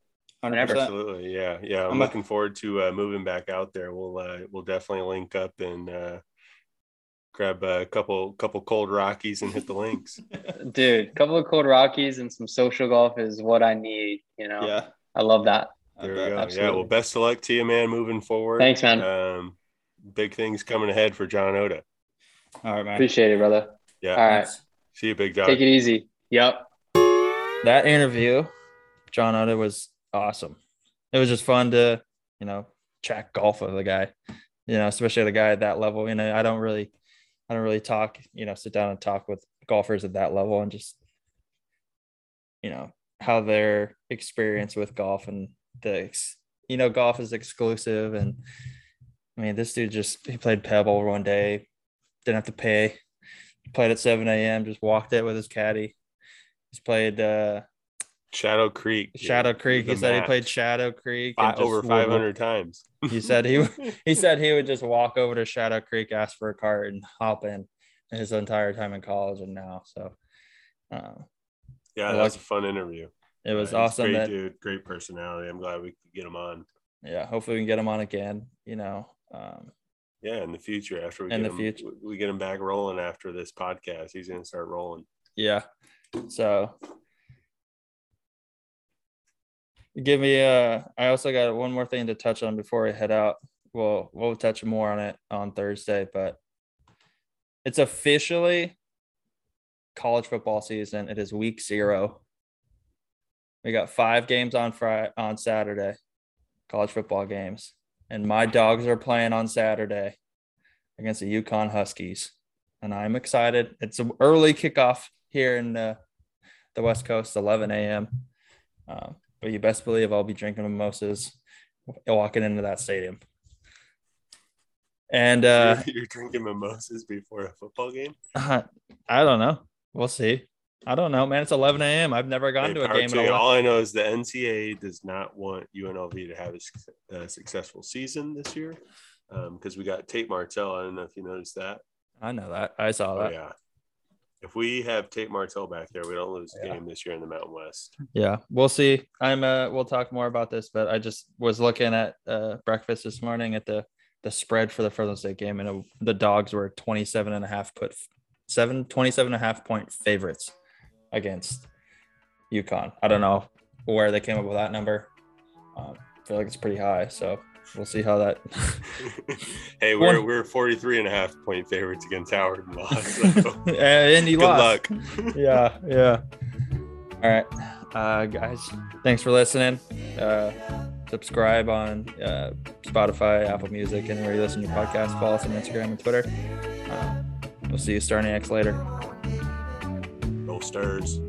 100%. Absolutely. Yeah. Yeah. I'm, I'm a- looking forward to uh, moving back out there. We'll uh, we'll definitely link up and uh, grab a couple couple cold rockies and hit the links. Dude, a couple of cold Rockies and some social golf is what I need. You know, Yeah. I love that. There we bet. go. Yeah. Well, best of luck to you, man, moving forward. Thanks, man. Um, big things coming ahead for John Oda. All right, man. Appreciate it, brother. Yeah. All right, Thanks. See you, big dog. take it easy. Yep. That interview, John Oda was awesome. It was just fun to, you know, track golf with the guy, you know, especially the guy at that level. You know, I don't really, I don't really talk, you know, sit down and talk with golfers at that level and just, you know, how their experience with golf and the, ex- you know, golf is exclusive. And I mean, this dude just, he played Pebble one day, didn't have to pay, played at 7 a.m., just walked it with his caddy. He's played, uh, Shadow Creek. Shadow Creek. He The said he played Shadow Creek Fi- and just over would- 500 times. He said he he said he would just walk over to Shadow Creek, ask for a cart, and hop in his entire time in college and now. So Uh, Yeah, that was a fun interview. it was Uh, awesome Great that dude, great personality. I'm glad we could get him on. yeah. Hopefully we can get him on again. You know, um, Yeah, in the future, after we In get the him, future. we- we get him back rolling after this podcast, he's gonna start rolling. yeah. So give me uh I also got one more thing to touch on before we head out. Well, we'll touch more on it on Thursday, but it's officially college football season. It is week zero. We got five games on Friday on Saturday, college football games, and my dogs are playing on Saturday against the UConn Huskies, and I'm excited. It's an early kickoff here in uh, the West Coast, 11 a.m. Um, but you best believe I'll be drinking mimosas walking into that stadium. And uh, you're, drinking mimosas before a football game. I don't know. We'll see. I don't know, man. It's 11 a.m. I've never gone Hey, to a game. to In a All I know is the NCAA does not want UNLV to have a, a successful season this year because we got Tate Martell. I don't know if you noticed that. I know that. I saw Oh that. yeah. If we have Tate Martell back there, we don't lose a Yeah. game this year in the Mountain West. Yeah, we'll see. I'm uh we'll talk more about this, but I just was looking at uh breakfast this morning at the the spread for the Fresno State game and it, the dogs were 27 and a half put seven 27 and a half point favorites against UConn. I don't know where they came up with that number. Um, I feel like it's pretty high, so we'll see how that hey, we're, we're 43 and a half point favorites against Howard and lost. So and he good lost. luck. yeah, yeah. All right, uh, guys. Thanks for listening. Uh, subscribe on uh, Spotify, Apple Music, anywhere you listen to your podcast. Follow us on Instagram and Twitter. Uh, we'll see you starting X later. Roll stirs.